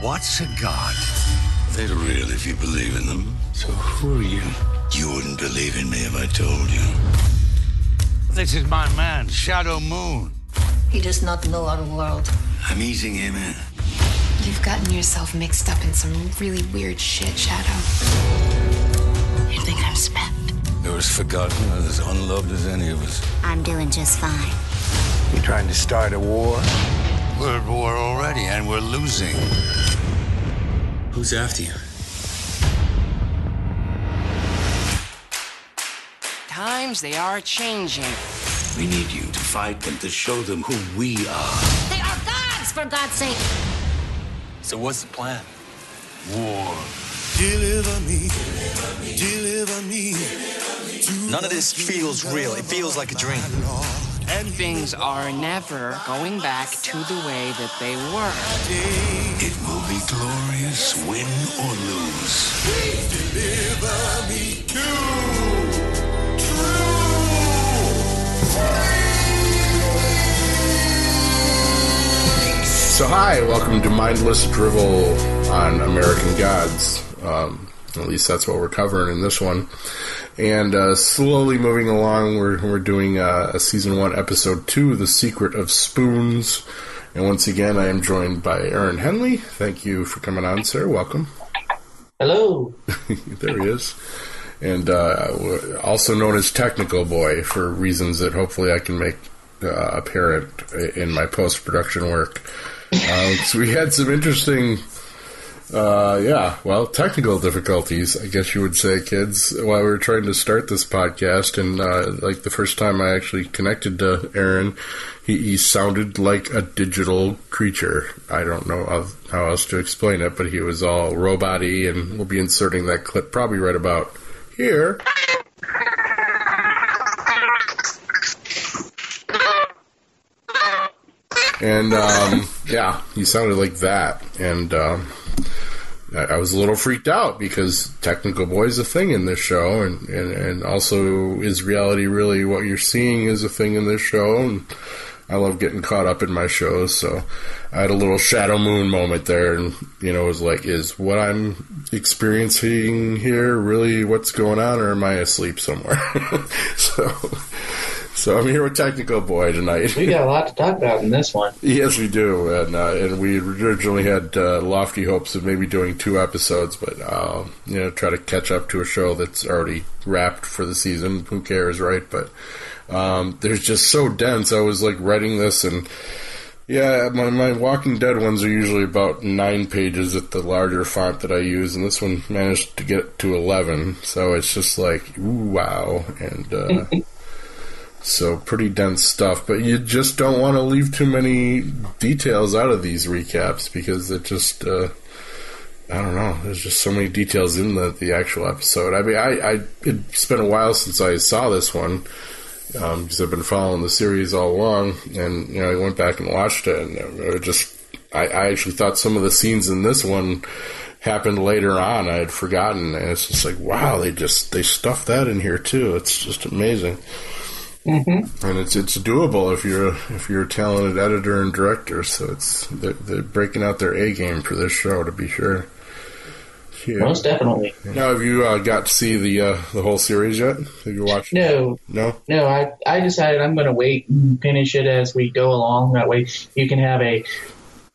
What's a god? They're real if you believe in them. So who are you? You wouldn't believe in me if I told you. This is my man, Shadow Moon. He does not know our world. I'm easing him in. You've gotten yourself mixed up in some really weird shit, Shadow. You think I'm spent? You're as forgotten and as unloved as any of us. I'm doing just fine. You trying to start a war? We're at war already, and we're losing. Who's after you? Times they are changing. We need you to fight them to show them who we are. They are gods, for God's sake! So what's the plan? War. Deliver me, deliver me. None of this feels real. It feels like a dream. And things are never going back to the way that they were. It will be glorious, win or lose. Deliver me to So, hi, welcome to Mindless Drivel on American Gods. Um, at least that's what we're covering in this one. And uh, slowly moving along, we're, we're doing uh, a season one, episode two, The Secret of Spoons. And once again, I am joined by Aaron Henley. Thank you for coming on, sir. Welcome. Hello. there he is. And uh, also known as Technical Boy for reasons that hopefully I can make uh, apparent in my post production work. Uh, so we had some interesting, uh, yeah, well, technical difficulties, I guess you would say, kids, while we were trying to start this podcast. And uh, like the first time I actually connected to Aaron, he, he sounded like a digital creature. I don't know how, else to explain it, but he was all robot-y, and we'll be inserting that clip probably right about here. And um, yeah, he sounded like that, and um, I, I was a little freaked out because technical boy is a thing in this show, and, and and also is reality really what you're seeing is a thing in this show, and I love getting caught up in my shows, so I had a little shadow moon moment there, and you know, was like, is what I'm experiencing here really what's going on, or am I asleep somewhere? so. So I'm here with Technical Boy tonight. We got a lot to talk about in this one. yes, we do, and uh, and we originally had uh, lofty hopes of maybe doing two episodes, but uh, you know, try to catch up to a show that's already wrapped for the season. Who cares, right? But um, there's just so dense. I was like writing this and. Yeah, my, my Walking Dead ones are usually about nine pages at the larger font that I use, and this one managed to get to 11. So it's just like, ooh, wow. And uh, so pretty dense stuff, but you just don't want to leave too many details out of these recaps because it just, uh, I don't know. There's just so many details in the, the actual episode. I mean, I, I it's been a while since I saw this one um, because I've been following the series all along, and you know, I went back and watched it, and it just, I, I actually thought some of the scenes in this one happened later on. I had forgotten, and it's just like, wow, they just they stuffed that in here too. It's just amazing. Mm-hmm. And it's it's doable if you're a, if you're a talented editor and director. So it's they're, they're breaking out their A game for this show to be sure. Yeah. Most definitely. Now, have you uh, got to see the uh, the whole series yet? Have you watched? No, No. no. I I decided I'm going to wait and finish it as we go along. That way, you can have a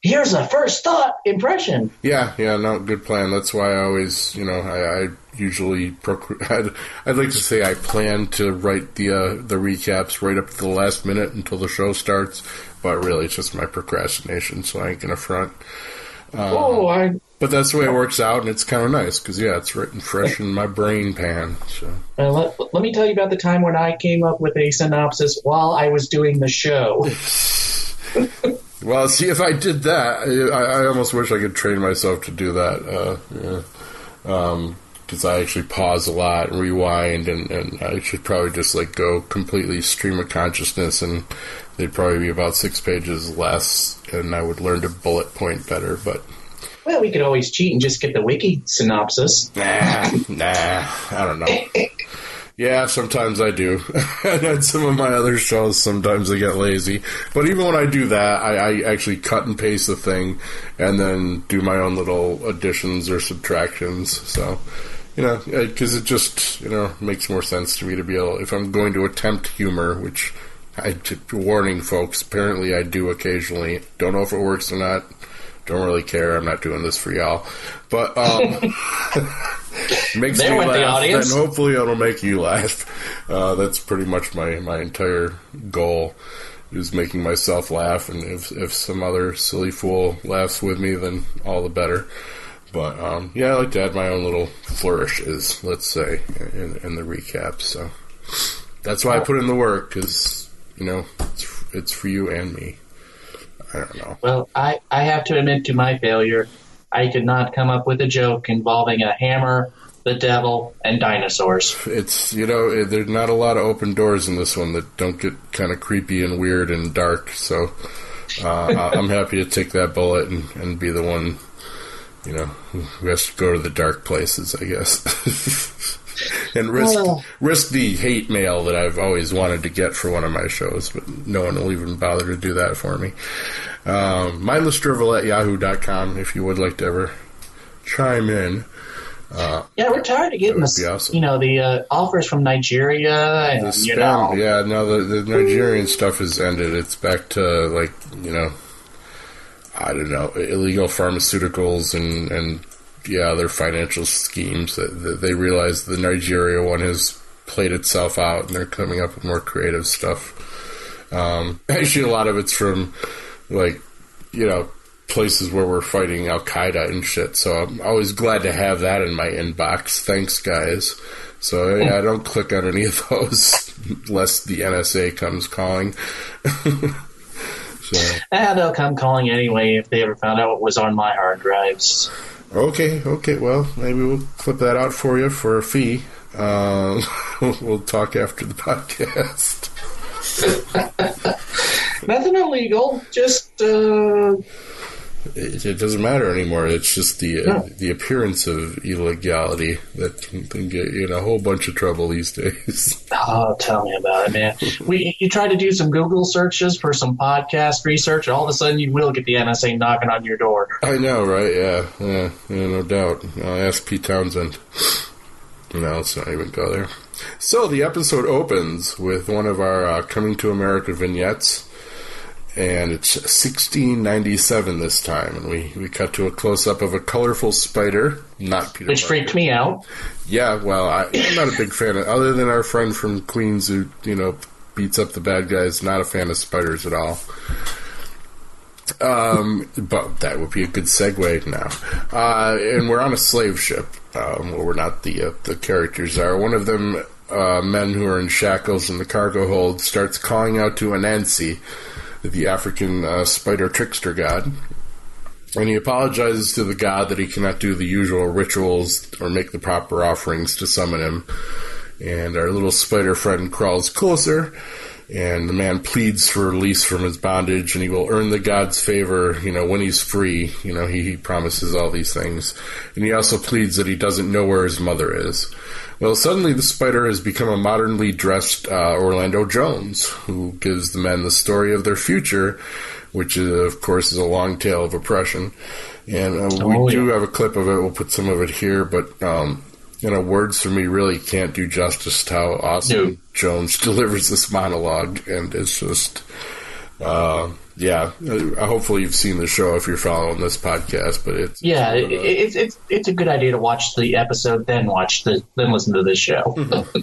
here's a first thought impression. Yeah, yeah, no, good plan. That's why I always, you know, I, I usually procr- I'd, I'd like to say I plan to write the uh, the recaps right up to the last minute until the show starts, but really it's just my procrastination, so I ain't gonna front. Um, oh, I But that's the way it works out, and it's kind of nice because yeah, it's written fresh in my brain pan. So uh, let, let me tell you about the time when I came up with a synopsis while I was doing the show. Well, see, if I did that, I, I almost wish I could train myself to do that. Uh, yeah. Because I actually pause a lot and rewind, and, and I should probably just like go completely stream of consciousness, and they'd probably be about six pages less, and I would learn to bullet point better. But Well, we could always cheat and just get the wiki synopsis. nah, nah, I don't know. Yeah, sometimes I do. and at some of my other shows, sometimes I get lazy. But even when I do that, I, I actually cut and paste the thing and then do my own little additions or subtractions. So, you know, because it just, you know, makes more sense to me to be able, if I'm going to attempt humor, which I, warning folks, apparently I do occasionally. Don't know if it works or not. Don't really care. I'm not doing this for y'all. But, um, makes There me laugh, audience. and hopefully it'll make you laugh. Uh, that's pretty much my, my entire goal is making myself laugh, and if if some other silly fool laughs with me, then all the better. But um, yeah, I like to add my own little flourishes, let's say, in, in the recap. So that's why I put in the work because you know it's it's for you and me. I don't know. Well, I, I have to admit to my failure. I could not come up with a joke involving a hammer, the devil, and dinosaurs. It's you know eh, there's not a lot of open doors in this one that don't get kind of creepy and weird and dark. So uh, I'm happy to take that bullet and, and be the one, you know, who who has to go to the dark places, I guess, and risk Well- risk the hate mail that I've always wanted to get for one of my shows, but no one will even bother to do that for me. Um, mindlessdrivel at yahoo.com if you would like to ever chime in. Uh, Yeah, we're tired of getting this, awesome. you know, the uh, offers from Nigeria and, the you know. yeah, no, the, the Nigerian stuff has ended. It's back to like you know, I don't know, illegal pharmaceuticals and and yeah, other financial schemes that, that they realize the Nigeria one has played itself out, and they're coming up with more creative stuff. Um, actually, a lot of it's from like you know places where we're fighting Al Qaeda and shit. So I'm always glad to have that in my inbox. Thanks, guys. So yeah, I don't click on any of those unless the NSA comes calling. so Ah, they'll come calling anyway if they ever found out what was on my hard drives. Okay, okay. Well, maybe we'll clip that out for you for a fee. Um, we'll talk after the podcast. Nothing illegal, just uh, It, it doesn't matter anymore. It's just the uh, the appearance of illegality that can, can get you in a whole bunch of trouble these days. oh, tell me about it, man. We you try to do some Google searches for some podcast research, and all of a sudden you will get the NSA knocking on your door. I know, right? Yeah, yeah, yeah no doubt. I'll ask Pete Townshend. No, let's not even go there. So the episode opens with one of our uh, coming to America vignettes, and it's 1697 this time, and we, we cut to a close up of a colorful spider, not Peter. Which Parker. freaked me out. Yeah, well, I, I'm not a big fan of. Other than our friend from Queens who you know beats up the bad guys, not a fan of spiders at all. Um, but that would be a good segue now. Uh, and we're on a slave ship. Um, well, we're not the uh, the characters are. One of them, uh, men who are in shackles in the cargo hold, starts calling out to Anansi, the African uh, spider trickster god, and he apologizes to the god that he cannot do the usual rituals or make the proper offerings to summon him. And our little spider friend crawls closer, and the man pleads for release from his bondage, and he will earn the god's favor, you know, when he's free. You know, he, he promises all these things. And he also pleads that he doesn't know where his mother is. Well, suddenly the spider has become a modernly dressed uh, Orlando Jones, who gives the men the story of their future, which, is, of course, is a long tale of oppression. And uh, we Oh, do have a clip of it. We'll put some of it here, but um, you know, words for me really can't do justice to how awesome. Jones delivers this monologue, and it's just, uh, yeah. Hopefully, you've seen the show if you're following this podcast, but it's Yeah, it's it, one of the- it's it's it's a good idea to watch the episode, then watch the then listen to this show.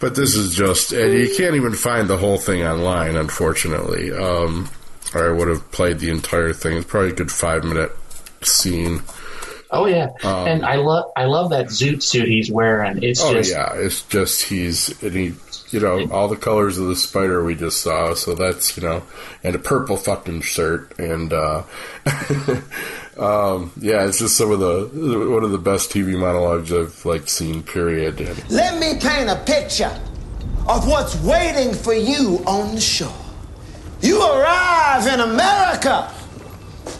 But this is just, and you can't even find the whole thing online, unfortunately. Um, or I would have played the entire thing. It's probably a good five minute scene. oh yeah, Um, and I love I love that zoot suit he's wearing. It's Oh just yeah, it's just he's and he, you know, all the colors of the spider we just saw. So that's you know, and a purple fucking shirt, and uh, um, yeah, it's just some of the one of the best TV monologues I've like seen. Period. Let me paint a picture of what's waiting for you on the shore. You arrive in America,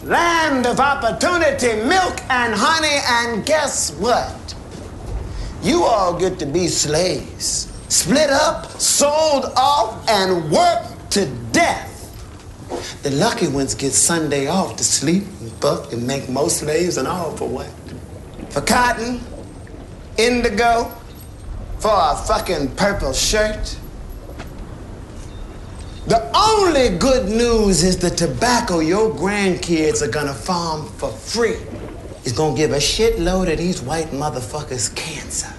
land of opportunity, milk and honey, and guess what? You all get to be slaves. Split up, sold off, and worked to death. The lucky ones get Sunday off to sleep and fuck and make more slaves and all for what? For cotton, indigo, for a fucking purple shirt. The only good news is the tobacco your grandkids are gonna farm for free is gonna give a shitload of these white motherfuckers cancer.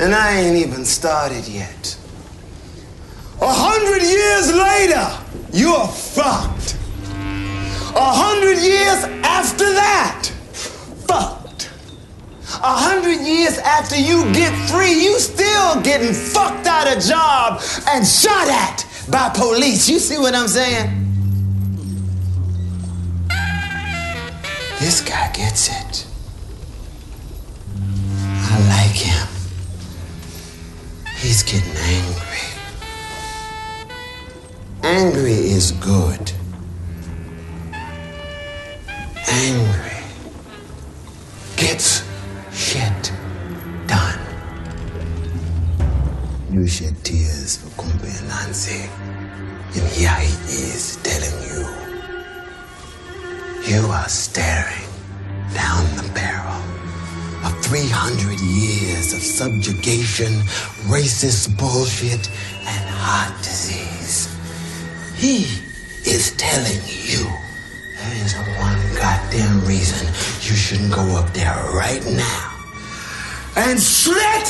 And I ain't even started yet. A hundred years later, you're fucked. A hundred years after that, fucked. A hundred years after you get free, you still getting fucked out of job and shot at by police. You see what I'm saying? This guy gets it. I like him. He's getting angry. Angry is good. Angry gets shit done. You shed tears for Compé Anansi. And here he is telling you you are staring down the barrel of 300 years of subjugation, racist bullshit, and heart disease. He is telling you there is one goddamn reason you shouldn't go up there right now and slit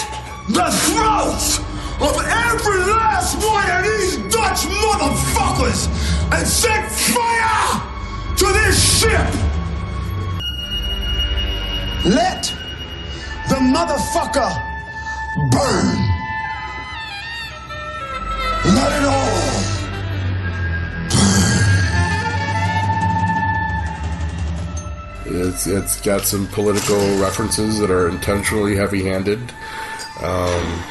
the throats of every last one of these Dutch motherfuckers and set fire to this ship. Let the motherfucker burn. Let it all It's it's got some political references that are intentionally heavy-handed. Um,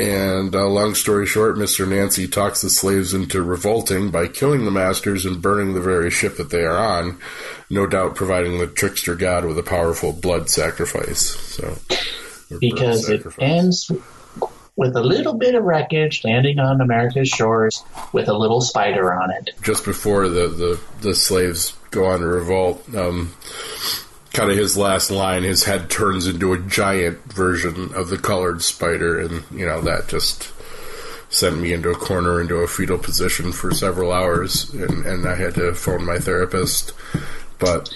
and uh, long story short, Mister Nancy talks the slaves into revolting by killing the masters and burning the very ship that they are on. No doubt, providing the trickster god with a powerful blood sacrifice. So, because blood it ends with a little bit of wreckage landing on America's shores with a little spider on it. just before the, the, the slaves go on to revolt, um, kind of his last line, his head turns into a giant version of the colored spider, and you know that just sent me into a corner, into a fetal position for several hours, and, and I had to phone my therapist, but.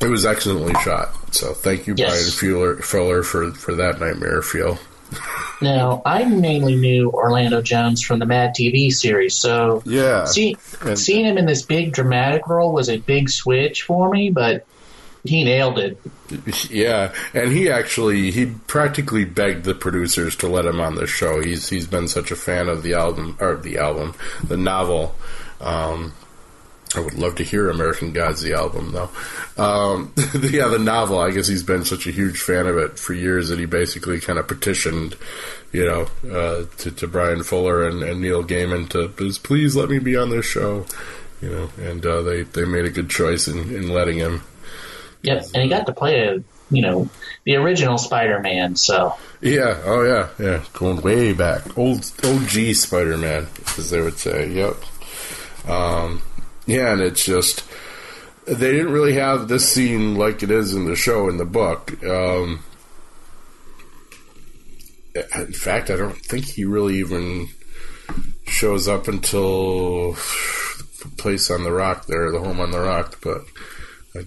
It was excellently shot, so thank you, Yes. Bryan Fuller, Fuller, for for that nightmare feel. Now, I mainly knew Orlando Jones from the Mad TV series, so Yeah, see, And- seeing him in this big dramatic role was a big switch for me, but he nailed it. Yeah, and he actually he practically begged the producers to let him on the show. He's he's been such a fan of the album or the album, the novel. Um, I would love to hear American Gods the album though. Um, yeah, the novel. I guess he's been such a huge fan of it for years that he basically kind of petitioned, you know, uh, to, to Bryan Fuller and, and Neil Gaiman to please, please let me be on this show, you know, and uh, they they made a good choice in, in letting him. Yep, and he got to play a, you know, the original Spider-Man. So Yeah. Oh, yeah. Yeah. Going way back, old OG Spider-Man, as they would say. Yep. Um, yeah, and it's just they didn't really have this scene like it is in the show in the book. Um, in fact, I don't think he really even shows up until the place on the rock there, the home on the rock, but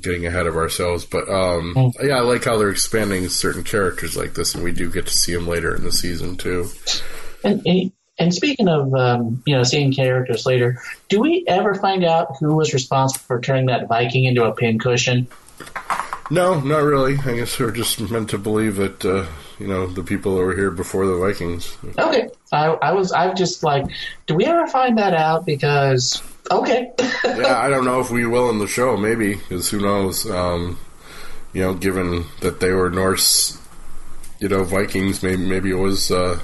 getting ahead of ourselves. But um, yeah, I like how they're expanding certain characters like this, and we do get to see them later in the season too. And and, and speaking of um, you know seeing characters later, do we ever find out who was responsible for turning that Viking into a pincushion? No, not really. I guess we're just meant to believe that uh, you know the people that were here before the Vikings. Okay, I, I was I was just like, do we ever find that out? Because okay, yeah, I don't know if we will in the show, maybe, because who knows? Um, you know, given that they were Norse, you know, Vikings, maybe maybe it was. Uh,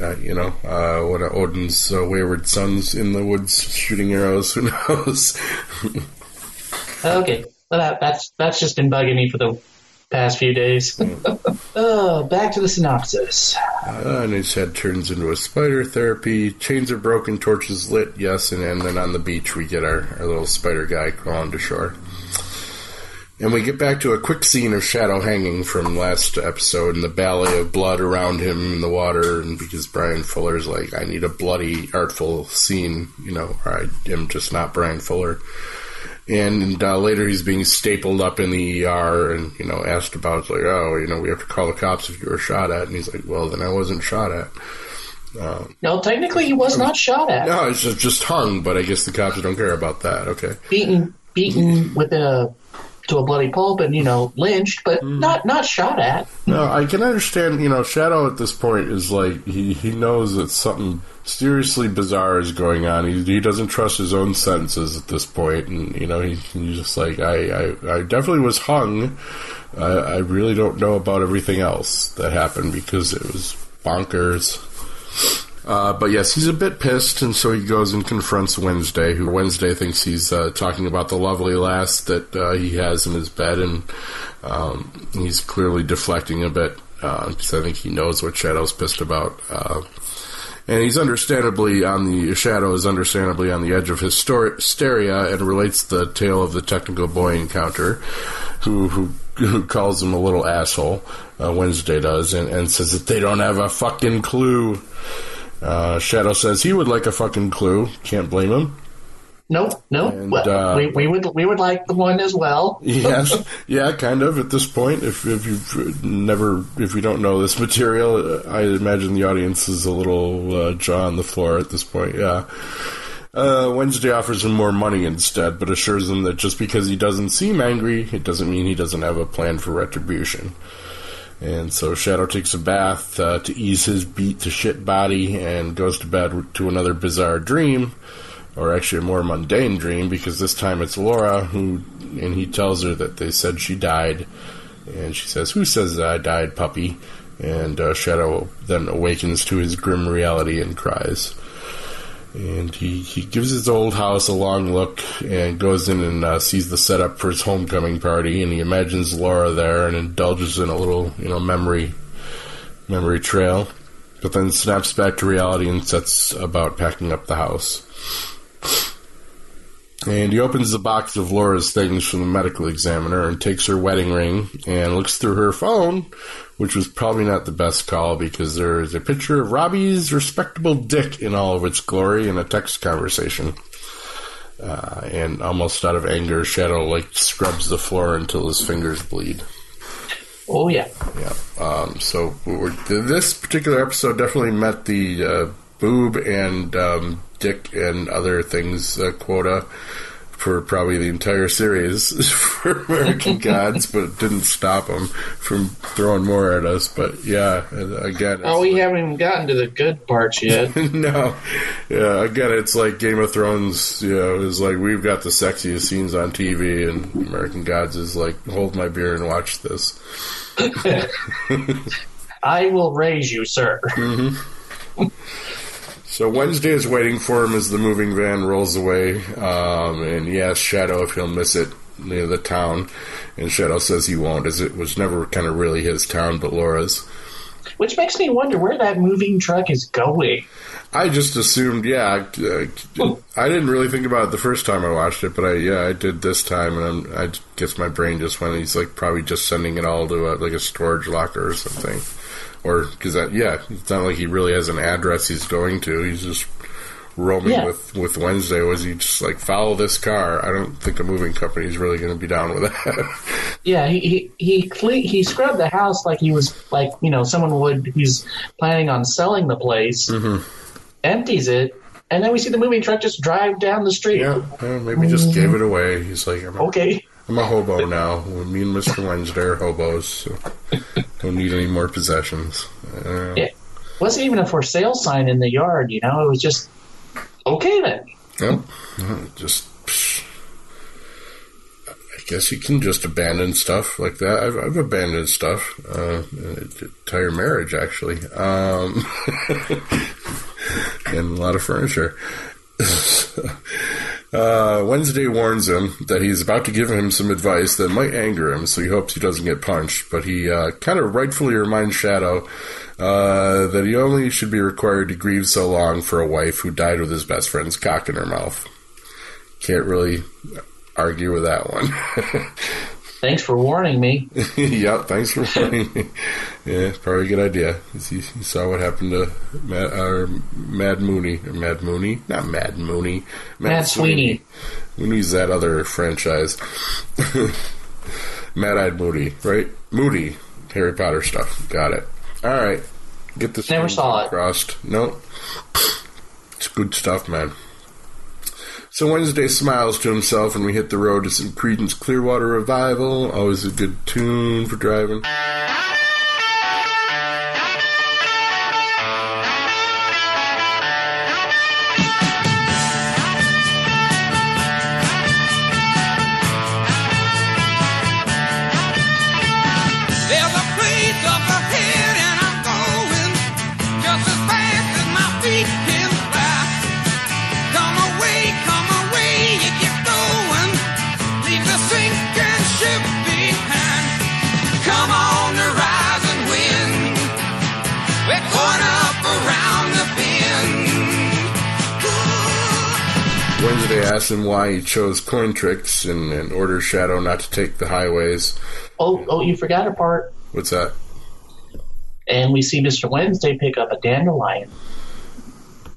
uh, you know, uh, what Odin's uh, wayward sons in the woods shooting arrows? Who knows? okay. Well, that, that's that's just been bugging me for the past few days. uh, back to the synopsis. Uh, and his head turns into a spider therapy. Chains are broken, torches lit, yes, and, and then on the beach we get our, our little spider guy crawling to shore. And we get back to a quick scene of Shadow hanging from last episode and the ballet of blood around him in the water. And because Bryan Fuller's like, I need a bloody, artful scene, you know, or I am just not Bryan Fuller. And uh, later he's being stapled up in the ER and, you know, asked about, like, oh, you know, we have to call the cops if you were shot at. And he's like, well, then I wasn't shot at. Um, no, technically he was not shot at. No, it's just, just hung, but I guess the cops don't care about that. Okay. Beaten, beaten with a to a bloody pulp and you know lynched, but Mm. not not shot at. No, I can understand. You know, Shadow at this point is like he he knows that something seriously bizarre is going on. He he doesn't trust his own senses at this point, and you know he, he's just like I I, I definitely was hung. I, I really don't know about everything else that happened because it was bonkers. Uh, but yes, he's a bit pissed, and so he goes and confronts Wednesday, who Wednesday thinks he's uh, talking about the lovely lass that uh, he has in his bed, and um, he's clearly deflecting a bit because I think he knows what Shadow's pissed about. Uh, and he's understandably on the Shadow is understandably on the edge of hyster- hysteria and relates the tale of the technical boy encounter, who who, who calls him a little asshole. Uh, Wednesday does, and, and says that they don't have a fucking clue. Uh, Shadow says he would like a fucking clue. Can't blame him. Nope, nope. And, well, uh, we, we would we would like the one as well. yes, yeah, kind of. At this point, if if you've never, if you don't know this material, I imagine the audience is a little uh, jaw on the floor at this point. Yeah. Uh, Wednesday offers him more money instead, but assures him that just because he doesn't seem angry, it doesn't mean he doesn't have a plan for retribution. And so Shadow takes a bath uh, to ease his beat to shit body and goes to bed to another bizarre dream, or actually a more mundane dream, because this time it's Laura who, and he tells her that they said she died, and she says, "Who says I died, puppy?" And uh, Shadow then awakens to his grim reality and cries. And he, he gives his old house a long look and goes in and uh, sees the setup for his homecoming party. And he imagines Laura there and indulges in a little, you know, memory memory trail. But then snaps back to reality and sets about packing up the house. And he opens the box of Laura's things from the medical examiner and takes her wedding ring and looks through her phone, which was probably not the best call because there is a picture of Robbie's respectable dick in all of its glory in a text conversation. Uh, and almost out of anger, Shadow like scrubs the floor until his fingers bleed. Oh yeah, yeah. Um, so we're, this particular episode definitely met the uh, boob and um, dick and other things uh, quota for probably the entire series for American Gods, but it didn't stop them from throwing more at us. But yeah, again, oh, we haven't even gotten to the good parts yet. no, yeah, again, it's like Game of Thrones. You know, is like we've got the sexiest scenes on TV, and American Gods is like hold my beer and watch this. I will raise you, sir. Mm-hmm. So Wednesday is waiting for him as the moving van rolls away, um, and he asks Shadow if he'll miss it near the town, and Shadow says he won't, as it was never kind of really his town, but Laura's. Which makes me wonder where that moving truck is going. I just assumed, yeah. Uh, I didn't really think about it the first time I watched it, but I, yeah, I did this time, and I'm, I guess my brain just went. He's like probably just sending it all to a, like a storage locker or something, or because that, yeah, it's not like he really has an address he's going to. He's just roaming Yeah. with with Wednesday. Was he just like follow this car? I don't think a moving company is really going to be down with that. Yeah, he he he, cle- he scrubbed the house like he was like you know someone would who's planning on selling the place. Empties it, and then we see the moving truck just drive down the street. yeah, uh, maybe just gave it away. He's like, Okay. I'm a hobo now. Me and Mister Wednesday are hobos. So don't need any more possessions. Uh, Yeah. Wasn't even a for sale sign in the yard, you know. It was just okay then. Yep. Uh, Just. I guess you can just abandon stuff like that. I've, I've abandoned stuff. Uh, entire marriage, actually. Um, and a lot of furniture. Uh, Wednesday warns him that he's about to give him some advice that might anger him, so he hopes he doesn't get punched. But he uh, kind of rightfully reminds Shadow uh, that he only should be required to grieve so long for a wife who died with his best friend's cock in her mouth. Can't really argue with that one. Thanks for warning me. yep, thanks for warning me. Yeah, it's probably a good idea. You, you saw what happened to Mad, uh, Mad Mooney. Or Mad Mooney? Not Mad Mooney. Mad Sweeney. Mooney's that other franchise. Mad Eyed Moody, right? Moody. Harry Potter stuff. Got it. All right. Get this Never saw it. crossed. No. It's good stuff, man. So Wednesday smiles to himself, and we hit the road to some Creedence Clearwater Revival. Always a good tune for driving. Wednesday asks him why he chose coin tricks and, and orders Shadow not to take the highways. Oh, oh, you forgot a part. What's that? And we see Mr. Wednesday pick up a dandelion.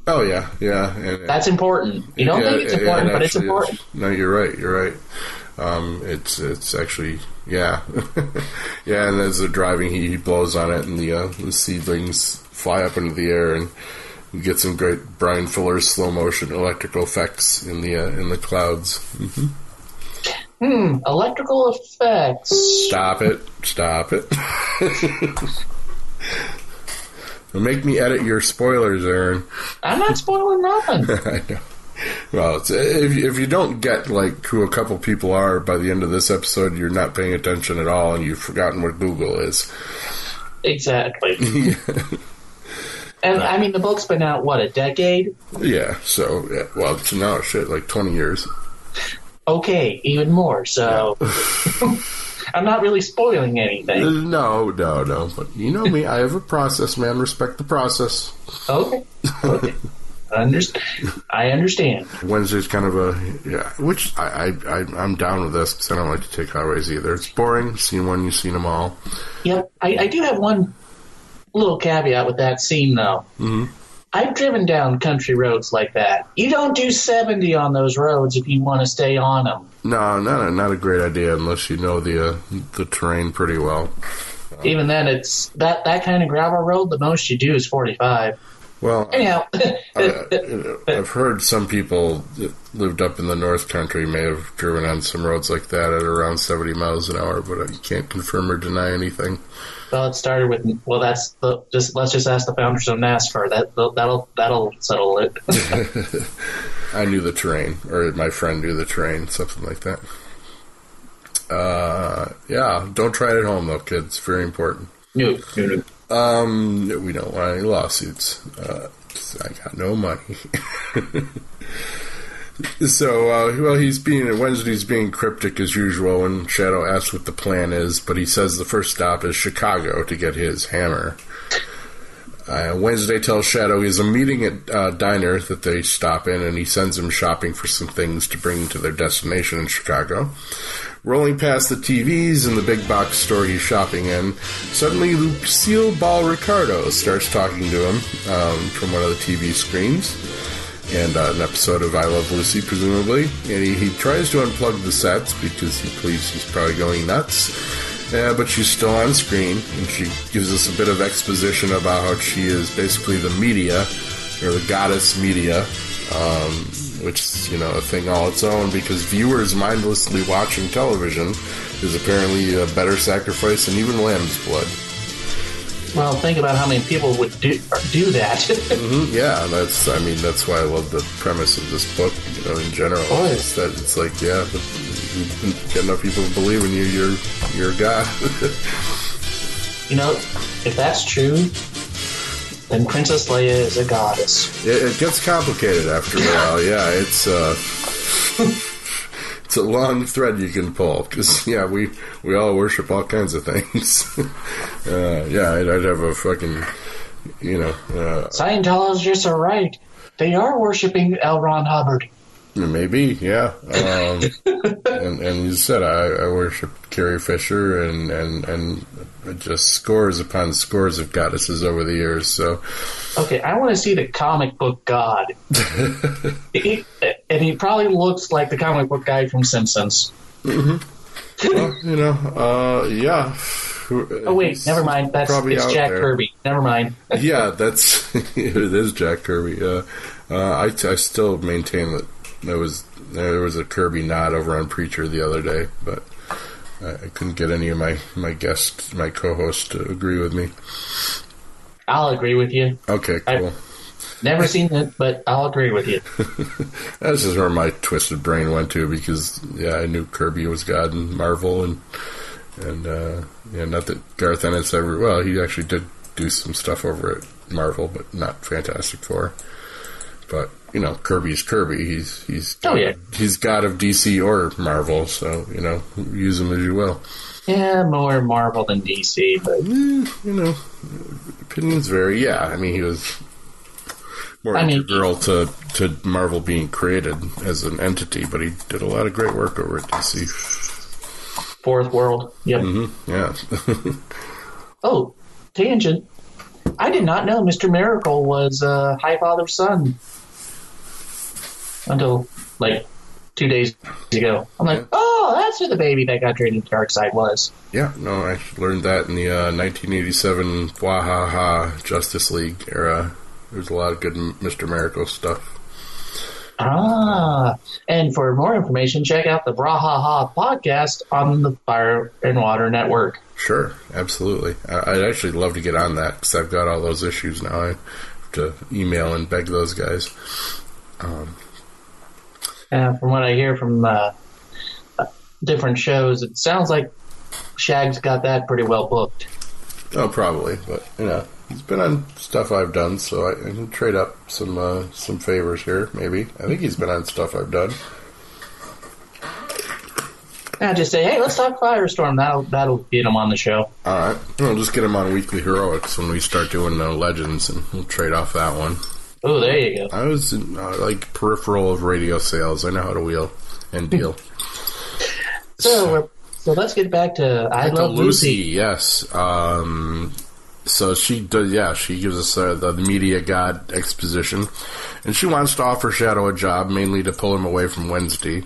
Oh yeah, yeah. And, That's important. You don't Yeah, think it's yeah, important, it but it's important. is. No, you're right. You're right. Um, it's it's actually yeah, yeah. And as they're driving, he, he blows on it, and the uh, the seedlings fly up into the air, and we get some great Bryan Fuller slow motion electrical effects in the uh, in the clouds. hmm Hmm, electrical effects. Stop it! Stop it! Don't make me edit your spoilers, Aaron. I'm not spoiling nothing. I know. Well, it's, if if you don't get like who a couple people are by the end of this episode, you're not paying attention at all, and you've forgotten what Google is. Exactly. And I mean, the book's been out what a decade. Yeah. So, yeah, well, it's now shit like twenty years. Okay, even more. So I'm not really spoiling anything. Uh, no, no, no. But you know me, I have a process, man. Respect the process. Okay. Okay. Underst- I understand. Wednesday's kind of a yeah, which I, I, I I'm down with this because I don't like to take highways either. It's boring. Seen one, you've seen them all. Yep. I, I do have one little caveat with that scene, though. Mm-hmm. I've driven down country roads like that. You don't do 70 on those roads if you want to stay on them. No, not a, not a great idea unless you know the uh, the terrain pretty well. Even then, it's that, that kind of gravel road, the most you do is 45. Well, Anyhow, uh, I've heard some people that lived up in the North Country may have driven on some roads like that at around 70 miles an hour, but you can't confirm or deny anything. well, it started with, well, that's the, just, let's just ask the founders of NASCAR. That, that'll, that'll settle it. I knew the terrain, or my friend knew the terrain, something like that. Uh, yeah, don't try it at home though, kids. Very important. no, no, no. Um, we don't want any lawsuits. Uh, I got no money. so, uh, well, he's being Wednesday's being cryptic as usual, and Shadow asks what the plan is, but he says the first stop is Chicago to get his hammer. Uh, Wednesday tells Shadow he has a meeting at uh, diner that they stop in, and he sends him shopping for some things to bring to their destination in Chicago. Rolling past the TVs in the big box store he's shopping in, suddenly Lucille Ball Ricardo starts talking to him um, from one of the TV screens, and uh, an episode of I Love Lucy, presumably. And he, he tries to unplug the sets because he believes he's probably going nuts. Yeah, but she's still on screen, and she gives us a bit of exposition about how she is basically the media, or the goddess media, um, which is, you know, a thing all its own because viewers mindlessly watching television is apparently a better sacrifice than even lamb's blood. Well, think about how many people would do, do that. hmm Yeah, that's. I mean, that's why I love the premise of this book. You know, in general, Oh, it's that it's like, yeah, but you get enough people to believe in you, you're you're a god. you know, if that's true, then Princess Leia is a goddess. it, it gets complicated after a while. Yeah, it's. uh it's a long thread you can pull because yeah, we we all worship all kinds of things. uh, yeah, I'd, I'd have a fucking you know uh, Scientologists are right. They are worshiping L. Ron Hubbard. Maybe yeah. Um, and and you said I, I worship Carrie Fisher and and and just scores upon scores of goddesses over the years. So Okay, I want to see the comic book god. He- and he probably looks like the comic book guy from Simpsons. well, you know, uh, yeah. Oh wait, never mind. That's it's Jack there. Kirby. Never mind. yeah, that's it is Jack Kirby. Uh, uh, I I still maintain that there was there was a Kirby nod over on Preacher the other day, but I, couldn't get any of my my guests, my co-host, to agree with me. I'll agree with you. Okay, cool. Never seen it, but I'll agree with you. This is where my twisted brain went to because yeah, I knew Kirby was God in Marvel and and uh, yeah, not that Garth Ennis ever. Well, he actually did do some stuff over at Marvel, but not Fantastic Four. But you know, Kirby's Kirby. He's he's Oh, yeah. he's God of DC or Marvel. So you know, use him as you will. Yeah, more Marvel than DC, but You know, opinions vary. Yeah, I mean, he was more I mean- integral to to Marvel being created as an entity, but he did a lot of great work over at DC. Fourth World. Yep. hmm Yeah. Oh, tangent. I did not know Mr. Miracle was uh, High Father's son until like two days ago. I'm like, oh, that's who the baby that got traded to Darkseid was. yeah, no, I learned that in the uh, 1987 Wahaha Justice League era. There's a lot of good Mr. Miracle stuff. Ah, and for more information, check out the Brahaha podcast on the Fire and Water Network. Sure, absolutely. I- I'd actually love to get on that because I've got all those issues now. I have to email and beg those guys. Um, Uh, from what I hear from uh, different shows, it sounds like Shag's got that pretty well booked. Oh, probably, but you know, he's been on stuff I've done, so I, I can trade up some uh, some favors here. Maybe I think he's been on stuff I've done. I just say, hey, let's talk Firestorm. That'll that'll get him on the show. All right, we'll just get him on Weekly Heroics when we start doing uh, Legends, and we'll trade off that one. Oh, there you go. I was in, uh, like peripheral of radio sales. I know how to wheel and deal. So, so let's get back to I Back to Love Lucy. Yes. Um, so she does. Yeah, she gives us uh, the, the media god exposition, and she wants to offer Shadow a job, mainly to pull him away from Wednesday.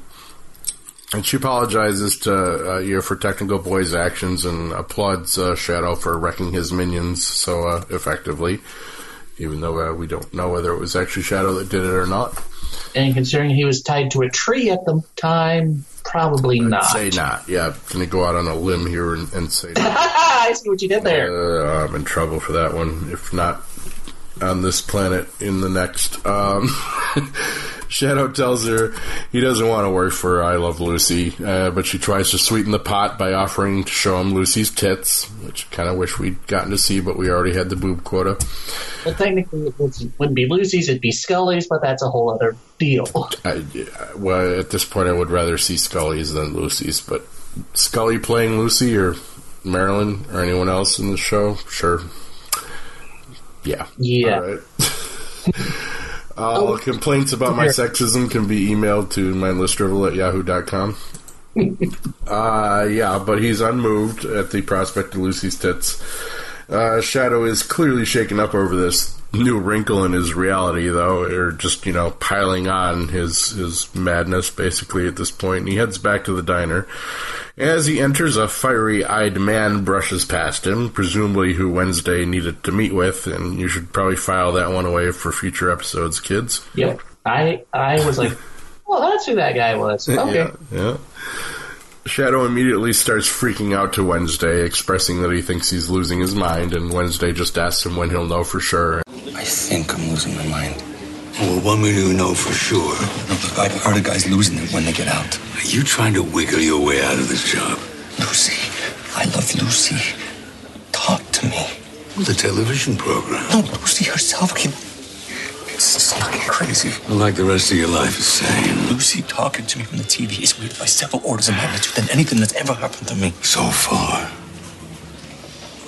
And she apologizes to uh, you for Technical Boy's actions and applauds uh, Shadow for wrecking his minions so uh, effectively, even though uh, we don't know whether it was actually Shadow that did it or not. And considering he was tied to a tree at the time, probably not. Say not. Yeah, gonna go out on a limb here and, and say. I see what you did there. Uh, I'm in trouble for that one. If not on this planet, in the next. Um, Shadow tells her he doesn't want to work for I Love Lucy, uh, but she tries to sweeten the pot by offering to show him Lucy's tits, which I kind of wish we'd gotten to see, but we already had the boob quota. Well, technically, it wouldn't be Lucy's, it'd be Scully's, but that's a whole other deal. I, well, at this point, I would rather see Scully's than Lucy's, but Scully playing Lucy or Marilyn or anyone else in the show, sure. Yeah. Yeah. All right. All complaints about my sexism can be emailed to mindlessdrivel at yahoo.com. uh, yeah, but he's unmoved at the prospect of Lucy's tits. Uh, Shadow is clearly shaken up over this new wrinkle in his reality, though, or just, you know, piling on his, his madness, basically, at this point. And he heads back to the diner. As he enters, a fiery eyed man brushes past him, presumably who Wednesday needed to meet with, and you should probably file that one away for future episodes, kids. Yep. I I was like, well, that's who that guy was. Okay. Yeah, yeah. Shadow immediately starts freaking out to Wednesday, expressing that he thinks he's losing his mind, and Wednesday just asks him when he'll know for sure. I think I'm losing my mind. Well, when will you know for sure? Look, I've heard of guys losing it when they get out. Are you trying to wiggle your way out of this job? Lucy. I love Lucy. Talk to me. The television program. No, Lucy herself came. Crazy. Like the rest of your life is saying. Lucy talking to me from the TV is weird by several orders of magnitude than anything that's ever happened to me. So far.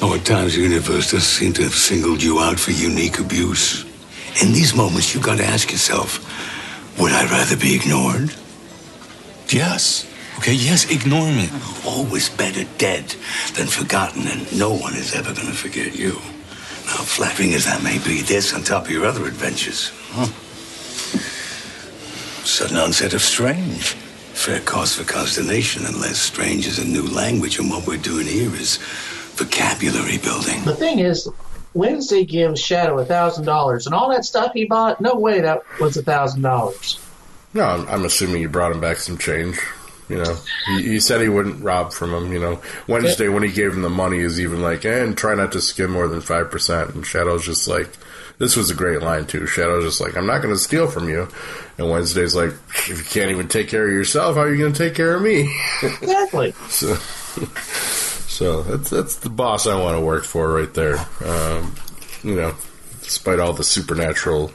Oh, at times the universe does seem to have singled you out for unique abuse. In these moments, you've gotta ask yourself, would I rather be ignored? Yes. Okay, yes, ignore me. Always better dead than forgotten, and no one is ever gonna forget you. Now, flattering as that may be, this on top of your other adventures. Huh? Sudden onset of strange. Fair cause for consternation, unless strange is a new language, and what we're doing here is vocabulary building. The thing is, Wednesday gives Shadow a thousand dollars, and all that stuff he bought. No way that was a thousand dollars. No, I'm, I'm assuming you brought him back some change. You know, he, he said he wouldn't rob from him. You know, Wednesday when he gave him the money is even like, eh, and try not to skim more than five percent. And Shadow's just like, this was a great line too. Shadow's just like, I'm not going to steal from you. And Wednesday's like, if you can't even take care of yourself, how are you going to take care of me? Exactly. so, so that's that's the boss I want to work for right there. Um, you know, despite all the supernatural,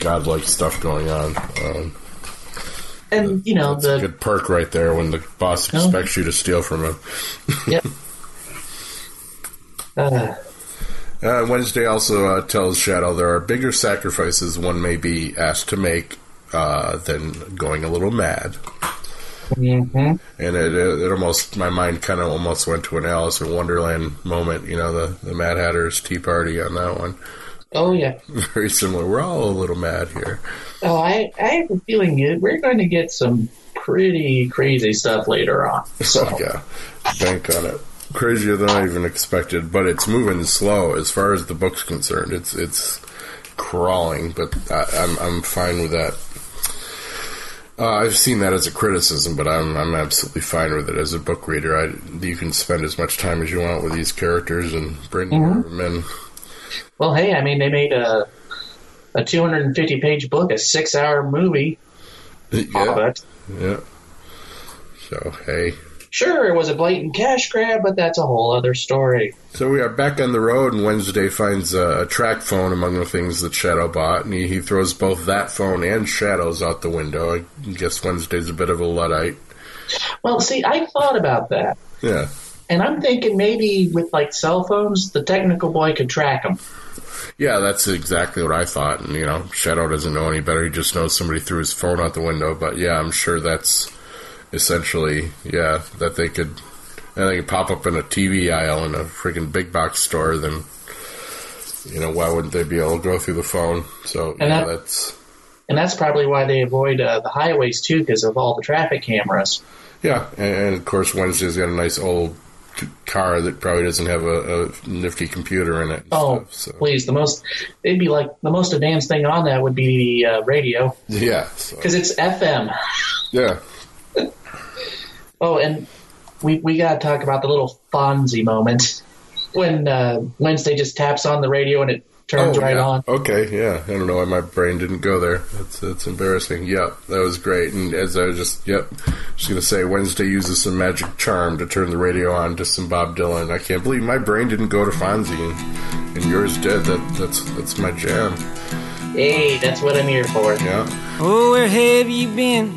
godlike stuff going on. Um, and you know That's a the good perk right there when the boss Oh. expects you to steal from him. Yep. Uh, Uh, Wednesday also uh, tells Shadow there are bigger sacrifices one may be asked to make uh, than going a little mad. mhm. And it, it, it almost, my mind kind of almost went to an Alice in Wonderland moment, you know, the, the Mad Hatter's Tea Party on that one. Oh yeah. Very similar. We're all a little mad here. Oh, I I have a feeling we're going to get some pretty crazy stuff later on. So Oh, yeah, bank on it. Crazier than I even expected, but it's moving slow as far as the book's concerned. It's it's crawling, but I, I'm I'm fine with that. Uh, I've seen that as a criticism, but I'm I'm absolutely fine with it as a book reader. I you can spend as much time as you want with these characters and bring more of them in. well, hey, I mean they made a a 250 page book, a six hour movie. Yeah, yeah. So hey, Sure, it was a blatant cash grab, but that's a whole other story. So we are back on the road, and Wednesday finds a, a track phone among the things that Shadow bought, and he, he throws both that phone and Shadow's out the window. I guess Wednesday's a bit of a luddite. Well, see, I thought about that, Yeah, and I'm thinking maybe with like cell phones, the technical boy could track them. yeah, that's exactly what I thought. And you know, Shadow doesn't know any better; he just knows somebody threw his phone out the window. But yeah, I'm sure that's essentially yeah that they could. And they could pop up in a TV aisle in a freaking big box store. Then, you know, why wouldn't they be able to go through the phone? So And yeah, that- that's And that's probably why they avoid uh, the highways too, because of all the traffic cameras. Yeah, and, and of course Wednesday's got a nice old car that probably doesn't have a, a nifty computer in it. Oh, stuff, so. please! The most they'd be like the most advanced thing on that would be the uh, radio yeah, so, because it's FM. yeah, Oh, and we we got to talk about the little Fonzie moment when uh, Wednesday just taps on the radio and it turns Oh, right yeah. on. Okay, yeah, I don't know why my brain didn't go there. That's that's embarrassing. Yep, that was great. And as I was just yep, just gonna say Wednesday uses some magic charm to turn the radio on to some Bob Dylan. I can't believe my brain didn't go to Fonzie and, and yours did. That that's that's my jam. Hey, that's what I'm here for. Yeah. Oh, where have you been,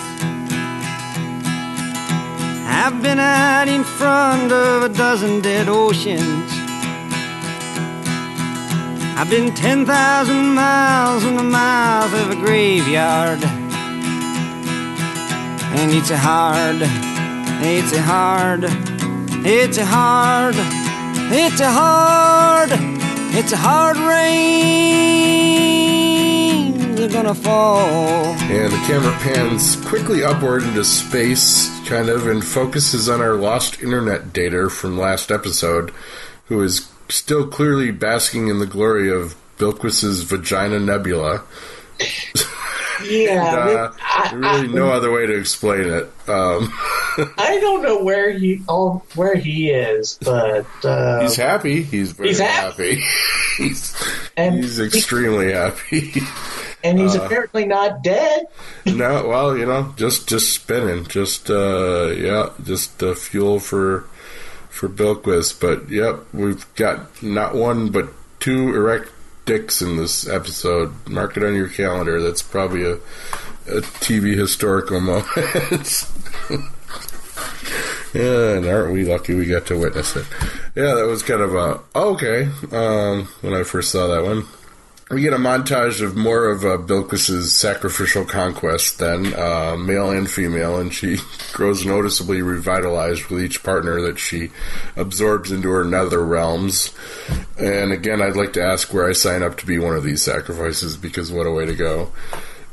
I've been out in front of a dozen dead oceans. I've been 10,000 miles in the mouth of a graveyard. And it's a hard, it's a hard, it's a hard, it's a hard, it's a hard rain. You're gonna fall. And the camera pans quickly upward into space, kind of, and focuses on our lost internet data from last episode, who is still clearly basking in the glory of Bilquis's vagina nebula. Yeah, And, uh, I- really I- no other way to explain it. Um, I don't know where he oh, where he is, but uh, he's happy. He's very He's happy. happy. he's And he's extremely happy. and he's uh, apparently not dead. no, well, you know, just just spinning, just uh, yeah, just uh, fuel for for Bilquis. But yep, we've got not one but two erect dicks in this episode. Mark it on your calendar. That's probably a a TV historical moment. yeah, and aren't we lucky we got to witness it? Yeah, that was kind of a okay um, when I first saw that one. We get a montage of more of uh, Bilquis's sacrificial conquest, then uh, male and female, and she grows noticeably revitalized with each partner that she absorbs into her nether realms. And again, I'd like to ask where I sign up to be one of these sacrifices because what a way to go!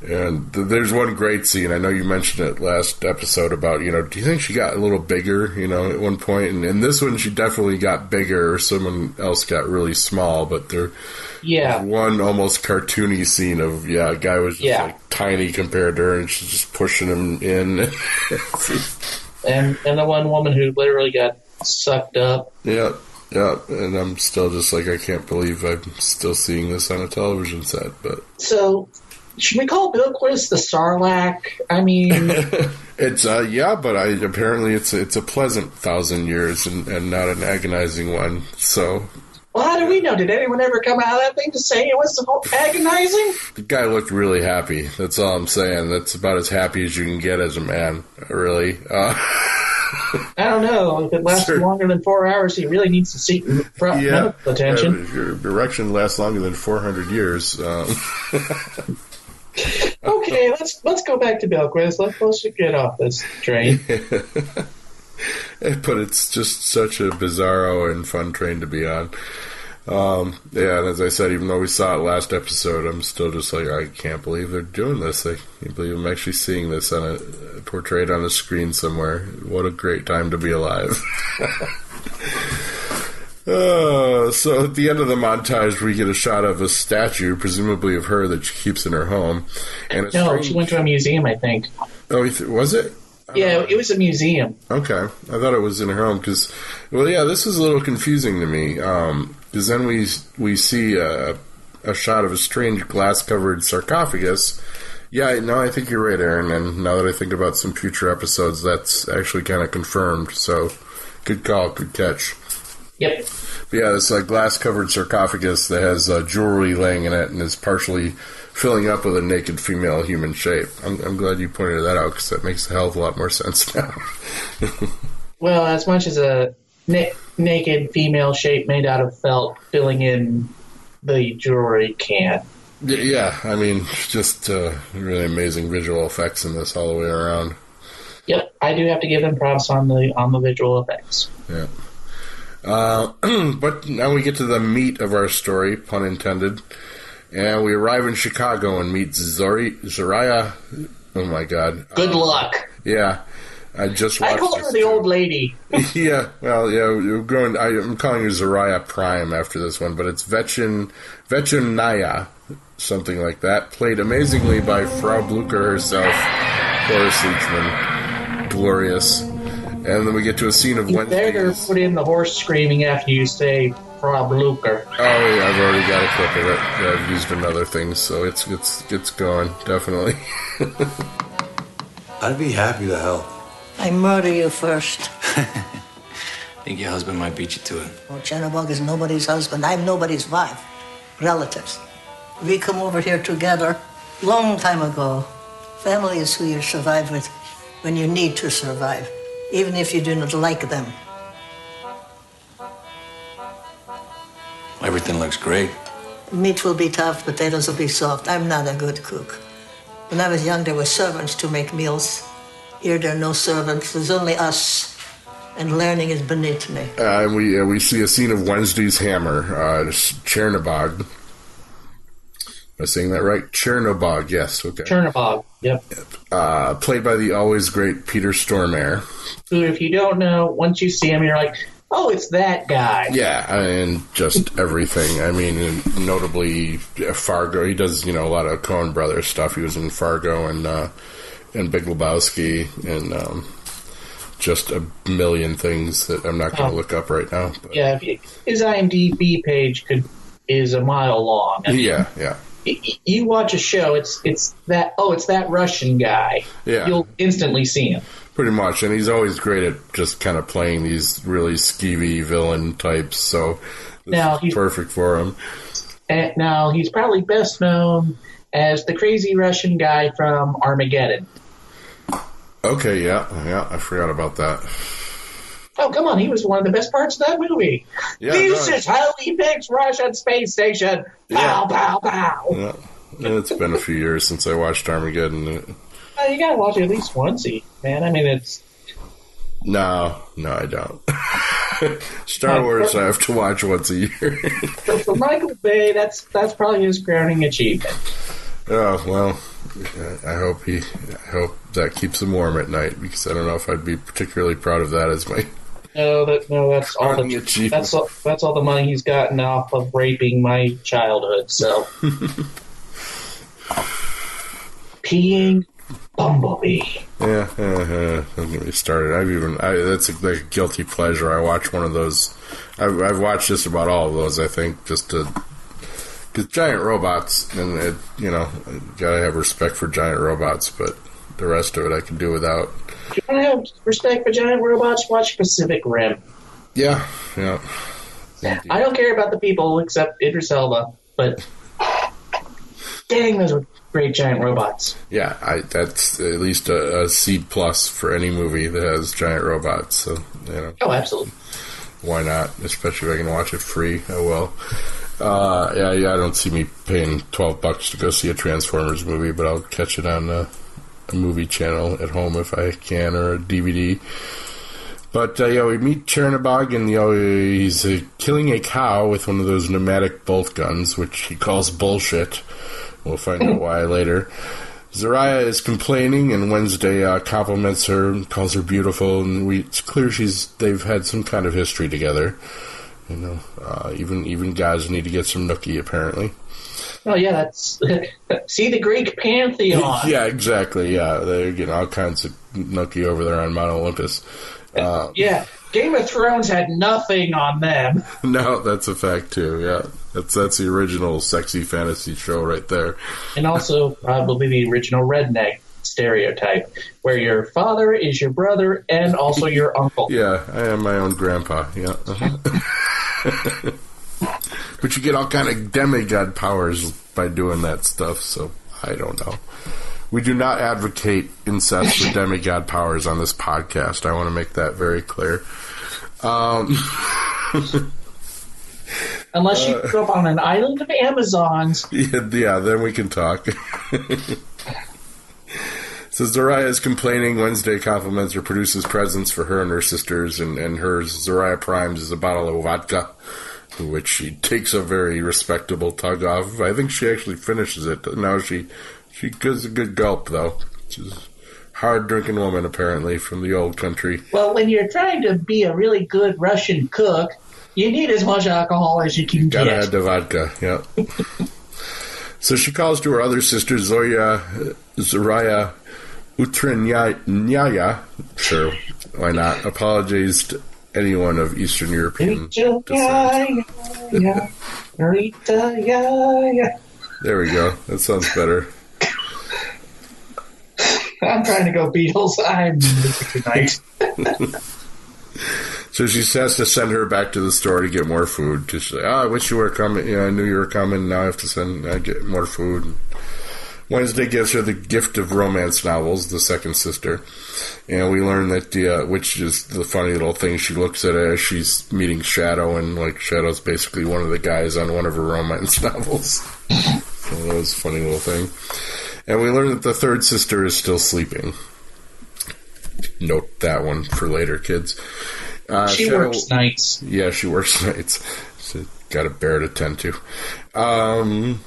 And th- there's one great scene. I know you mentioned it last episode about, you know, do you think she got a little bigger, you know, at one point? And in this one, she definitely got bigger, or someone else got really small, but there Yeah. one almost cartoony scene of, yeah, a guy was just Yeah. like tiny compared to her, and she's just pushing him in. And and the one woman who literally got sucked up. yeah, yeah. And I'm still just like, I can't believe I'm still seeing this on a television set, but. So should we call Bilquis the Sarlacc? I mean, It's uh yeah, but I apparently it's it's a pleasant thousand years and, and not an agonizing one. So well, how do we know? Did anyone ever come out of that thing to say it was agonizing? the guy looked really happy. That's all I'm saying. That's about as happy as you can get as a man, really. Uh, I don't know. If it lasts Sure. longer than four hours, he really needs to seek pro- medical attention. Yeah, if your erection lasts longer than 400 years. Um, okay, let's let's go back to Bilquis. Let's let's get off this train. but it's just such a bizarro and fun train to be on. Um, yeah, and as I said, even though we saw it last episode, I'm still just like, I can't believe they're doing this. I can't believe I'm actually seeing this on a portrayed on a screen somewhere. What a great time to be alive. Uh, so at the end of the montage, we get a shot of a statue, presumably of her, that she keeps in her home. And No, strange- she went to a museum, I think. Oh, was it? Yeah, it was a museum. Okay, I thought it was in her home because, well, yeah, this is a little confusing to me because then we we see a, a shot of a strange glass covered sarcophagus. Yeah, no, I think you're right, Aaron. And now that I think about some future episodes, that's actually kind of confirmed. So, good call, good catch. Yep. But yeah, it's a glass covered sarcophagus that has uh, jewelry laying in it and is partially filling up with a naked female human shape. I'm, I'm glad you pointed that out because that makes a hell of a lot more sense now. Well, as much as a na- naked female shape made out of felt filling in the jewelry can. Yeah, I mean, just uh, really amazing visual effects in this all the way around. Yep, I do have to give them props on the on the visual effects. Yeah. Uh, but now we get to the meat of our story, pun intended. And we arrive in Chicago and meet Zori, Zariah. Oh my god. Good luck. Yeah. I just watched I call her the old lady. yeah, well, yeah, we're going. I, I'm calling her Zariah Prime after this one, but it's Vetchin Vetchinaya, something like that. Played amazingly by Frau Blucher herself, Cloris Leachman, glorious. And then we get to a scene of You Wednesday. better put in the horse screaming after you say Frau Blucher. Oh yeah, I've already got a clip of it. Yeah, I've used it in other things, so it's it's it's going definitely. I'd be happy to help. I murder you first. think your husband might beat you to it. Oh, well, Chernobog is nobody's husband. I'm nobody's wife. Relatives. We come over here together long time ago. Family is who you survive with when you need to survive, even if you do not like them. Everything looks great. Meat will be tough, potatoes will be soft. I'm not a good cook. When I was young, there were servants to make meals. Here, there are no servants. There's only us, and learning is beneath me. Uh, and we uh, we see a scene of Wednesday's hammer, uh, Chernobog. Am I saying that right? Chernobog, yes. Okay. Chernobog. Yep. Uh, played by the always great Peter Stormare. Who, if you don't know, once you see him, you're like, oh, it's that guy. Yeah, and just everything. I mean, notably Fargo. He does you know a lot of Coen Brothers stuff. He was in Fargo and uh, and Big Lebowski and um, just a million things that I'm not going to Oh. look up right now. But Yeah, his IMDb page could is a mile long. yeah, yeah, You watch a show, it's it's that oh, it's that Russian guy. Yeah. You'll instantly see him. pretty much. And he's always great at just kind of playing these really skeevy villain types. So this Now, is he's- perfect for him. And now he's probably best known as the crazy Russian guy from Armageddon. Okay, yeah, yeah. I forgot about that. Oh, come on, he was one of the best parts of that movie. Yeah, this no. is how he picks Russian space station. Pow, pow, pow. Yeah. It's been a few years since I watched Armageddon. You gotta watch it at least once, a man. I mean, it's No, no, I don't. Star Wars, I have to watch once a year. for Michael Bay. That's that's probably his crowning achievement. oh well, I hope he, I hope that keeps him warm at night because I don't know if I'd be particularly proud of that as my. No, that no, that's all. The, that's all. That's all the money he's gotten off of raping my childhood. So, peeing Bumblebee. Yeah, uh, uh, don't get me started. I've even I, that's a, like a guilty pleasure. I watch one of those. I've, I've watched just about all of those. I think just to because giant robots, and it, you know, gotta have respect for giant robots, but the rest of it I can do without. If you want to have respect for giant robots, watch Pacific Rim. Yeah, yeah. I don't care about the people except Idris Elba, but dang, those were great giant robots. Yeah, I, that's at least a, a C plus for any movie that has giant robots. So you know, Oh, absolutely. why not? Especially if I can watch it free. I will. Uh, yeah, yeah. I don't see me paying twelve bucks to go see a Transformers movie, but I'll catch it on a, a movie channel at home if I can or a DVD. But uh, yeah, we meet Chernobog, and you know, he's uh, killing a cow with one of those pneumatic bolt guns, which he calls bullshit. We'll find out why later. Zariah is complaining, and Wednesday uh, compliments her, calls her beautiful, and we, it's clear she's they've had some kind of history together. You know, uh, even even guys need to get some nookie apparently. Oh yeah, that's see the Greek pantheon. yeah, exactly. Yeah, they're getting all kinds of nookie over there on Mount Olympus. Uh, Yeah, Game of Thrones had nothing on them. no, that's a fact too. Yeah, that's that's the original sexy fantasy show right there. and also probably the original redneck stereotype, where your father is your brother and also your uncle. Yeah, I am my own grandpa. Yeah. But you get all kind of demigod powers by doing that stuff. So I don't know. We do not advocate incest or demigod powers on this podcast. I want to make that very clear. Um, Unless you Uh, grew up on an island of Amazons. yeah, yeah, then we can talk. so Zariah is complaining. Wednesday compliments her, produces presents for her and her sisters, and, and her Zariah Primes is a bottle of vodka, which she takes a very respectable tug off. I think she actually finishes it. Now she she gives a good gulp though. She's a hard drinking woman apparently from the old country. Well, when you're trying to be a really good Russian cook, you need as much alcohol as you can Gotta get. add the vodka, yeah. so she calls to her other sister, Zoya Zariah Utranyaya. Sure, why not? Apologies to anyone of Eastern European descent. yeah, yeah, Rita, yeah, yeah. There we go. That sounds better. I'm trying to go Beatles. I'm tonight. So she says to send her back to the store to get more food. She's like, oh, I wish you were coming. Yeah, I knew you were coming. Now I have to send, I get more food. Wednesday gives her the gift of romance novels, the second sister. And we learn that, the, uh, which is the funny little thing, she looks at as she's meeting Shadow, and like Shadow's basically one of the guys on one of her romance novels. so that was a funny little thing. And we learn that the third sister is still sleeping. Note that one for later, kids. Uh, she Shadow- works nights. yeah, she works nights. So got a bear to tend to. Um,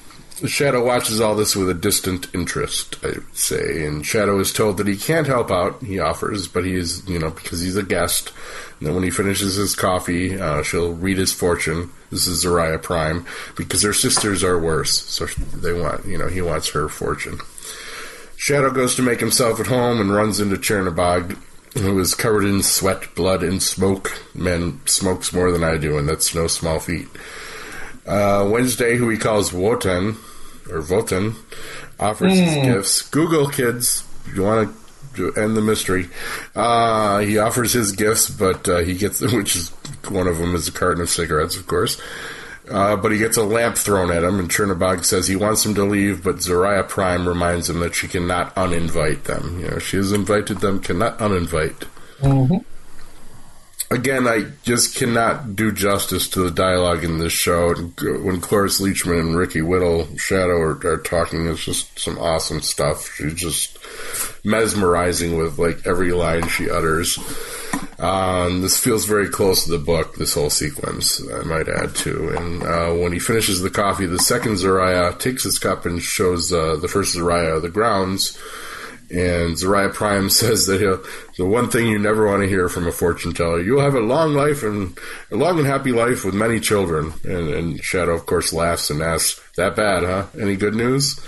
Shadow watches all this with a distant interest, I would say. And Shadow is told that he can't help out. He offers, but he is, you know, because he's a guest. And then when he finishes his coffee, uh, she'll read his fortune. This is Zariah Prime because their sisters are worse, so they want, you know, he wants her fortune. Shadow goes to make himself at home and runs into Chernabog, who is covered in sweat, blood, and smoke. Man smokes more than I do, and that's no small feat. Uh, Wednesday, who he calls Wotan, or Votan, offers his Hmm. gifts. Google, kids, you want to end the mystery. Uh, he offers his gifts, but uh, he gets, which is one of them is a carton of cigarettes, of course. Uh, but he gets a lamp thrown at him, and Chernabog says he wants him to leave, but Zariah Prime reminds him that she cannot uninvite them. You know, she has invited them, cannot uninvite. Mm-hmm. Again, I just cannot do justice to the dialogue in this show. When Cloris Leachman and Ricky Whittle Shadow are, are talking, it's just some awesome stuff. She's just mesmerizing with like every line she utters. Um, this feels very close to the book, this whole sequence, I might add too. And uh, when he finishes the coffee, the second Zariah takes his cup and shows uh, the first Zariah the grounds. And Zariah Prime says that he'll, the one thing you never want to hear from a fortune teller, you'll have a long life and a long and happy life with many children. And, and Shadow, of course, laughs and asks, "That bad, huh? Any good news?"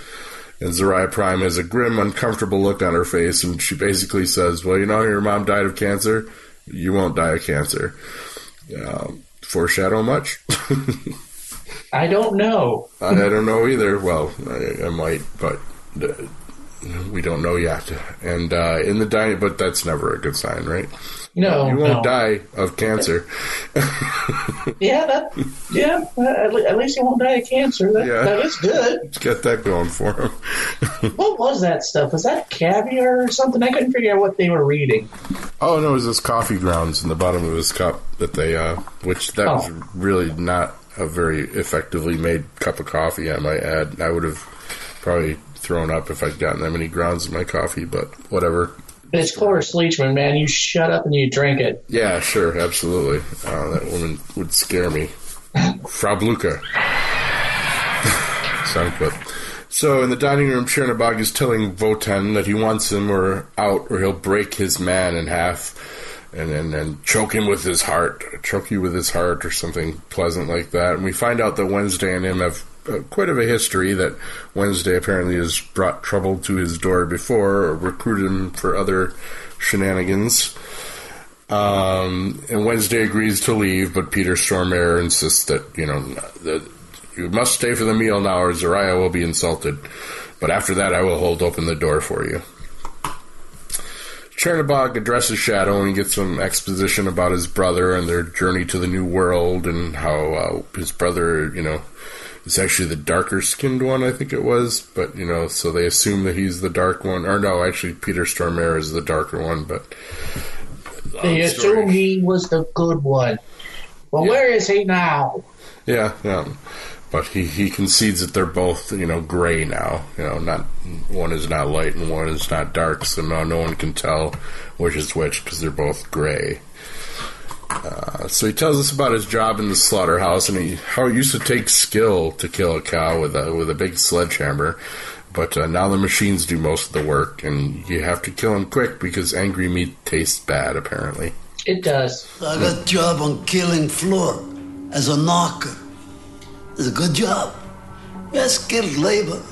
And Zariah Prime has a grim, uncomfortable look on her face, and she basically says, "Well, you know, your mom died of cancer. You won't die of cancer." Um, foreshadow much? I don't know. I, I don't know either. Well, I, I might, but uh, we don't know yet. And uh, in the dining, but that's never a good sign, right? No, you won't no. die of cancer. Yeah, that. Yeah, at, least he won't die of cancer. That, Yeah. that is good. Let's get that going for him. What was that stuff? Was that caviar or something? I couldn't figure out what they were reading. Oh no, it was this coffee grounds in the bottom of his cup that they, uh, which that was Oh. really not a very effectively made cup of coffee. I might add. I would have probably thrown up if I'd gotten that many grounds in my coffee, but whatever. It's Cloris Leachman, man. You shut up and you drink it. Yeah, sure, absolutely. Uh, that woman would scare me. Frau Blucher. Sound clip. So in the dining room, Chernabog is telling Votan that he wants him or out or he'll break his man in half and then and choke him with his heart, choke you with his heart or something pleasant like that. And we find out that Wednesday and him have quite of a history that Wednesday apparently has brought trouble to his door before or recruited him for other shenanigans. Um, and Wednesday agrees to leave, but Peter Stormare insists that, you know, that you must stay for the meal now or Zariah will be insulted. But after that, I will hold open the door for you. Chernabog addresses Shadow and gets some exposition about his brother and their journey to the new world and how uh, his brother, you know, is actually the darker skinned one, I think it was. But, you know, so they assume that he's the dark one. Or no, actually, Peter Stormare is the darker one, but. They assume he was the good one. Well, where is he now? Yeah, yeah. But he, he concedes that they're both, you know, gray now. You know, not one is not light and one is not dark, so now no one can tell which is which because they're both gray. Uh, so he tells us about his job in the slaughterhouse and he, how it used to take skill to kill a cow with a with a big sledgehammer, but uh, now the machines do most of the work, and you have to kill them quick because angry meat tastes bad. Apparently, It does. I got a job on killing floor as a knocker. It's a good job. Yeah, skilled labor.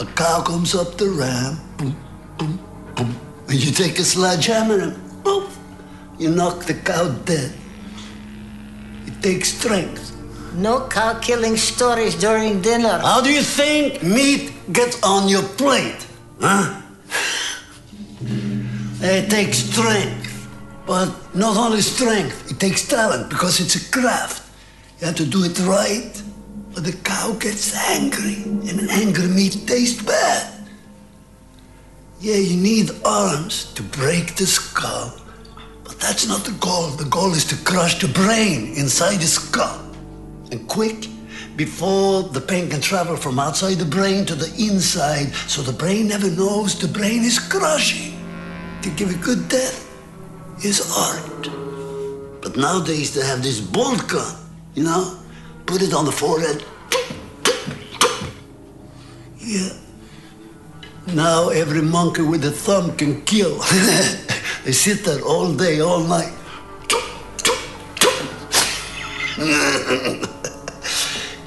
A cow comes up the ramp, boom, boom, boom, and you take a sledgehammer and boom, you knock the cow dead. It takes strength. No cow killing stories during dinner. How do you think meat gets on your plate? Huh? It takes strength. But not only strength, it takes talent because it's a craft. You have to do it right, or the cow gets angry, and angry meat tastes bad. Yeah, you need arms to break the skull, but that's not the goal. The goal is to crush the brain inside the skull. And quick, before the pain can travel from outside the brain to the inside, so the brain never knows the brain is crushing. To give a good death is art. But nowadays they have this bolt gun, you know? Put it on the forehead. Yeah. Now every monkey with a thumb can kill. they sit there all day, all night.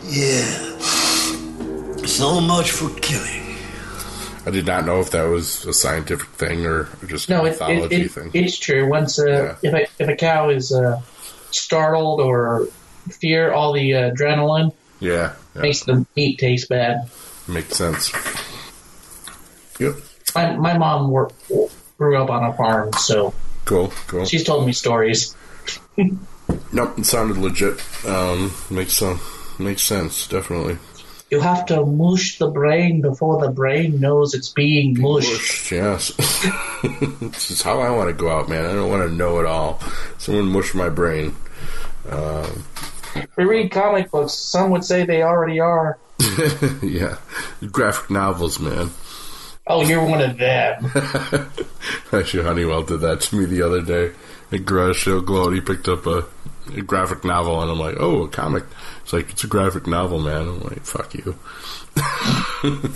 yeah. So much for killing. I did not know if that was a scientific thing or just No, a it, it, it, thing. it's true. Once uh, if a if a cow is uh, startled or fear, all the uh, adrenaline yeah, yeah, makes the meat taste bad. makes sense. Yep, My my mom wor- grew up on a farm, so cool, cool. she's told me stories. Nope, it sounded legit. Um, makes some makes sense, definitely. You have to mush the brain before the brain knows it's being mushed. Mushed, yes. this is how I want to go out, man. I don't want to know it all. Someone mush my brain. Um, We read comic books. Some would say they already are. yeah, graphic novels, man. Oh, you're one of them. Actually, Honeywell did that to me the other day. At Garage Sale Glow, he picked up a, a graphic novel, and I'm like, "Oh, a comic." It's like it's a graphic novel, man. I'm like, "Fuck you."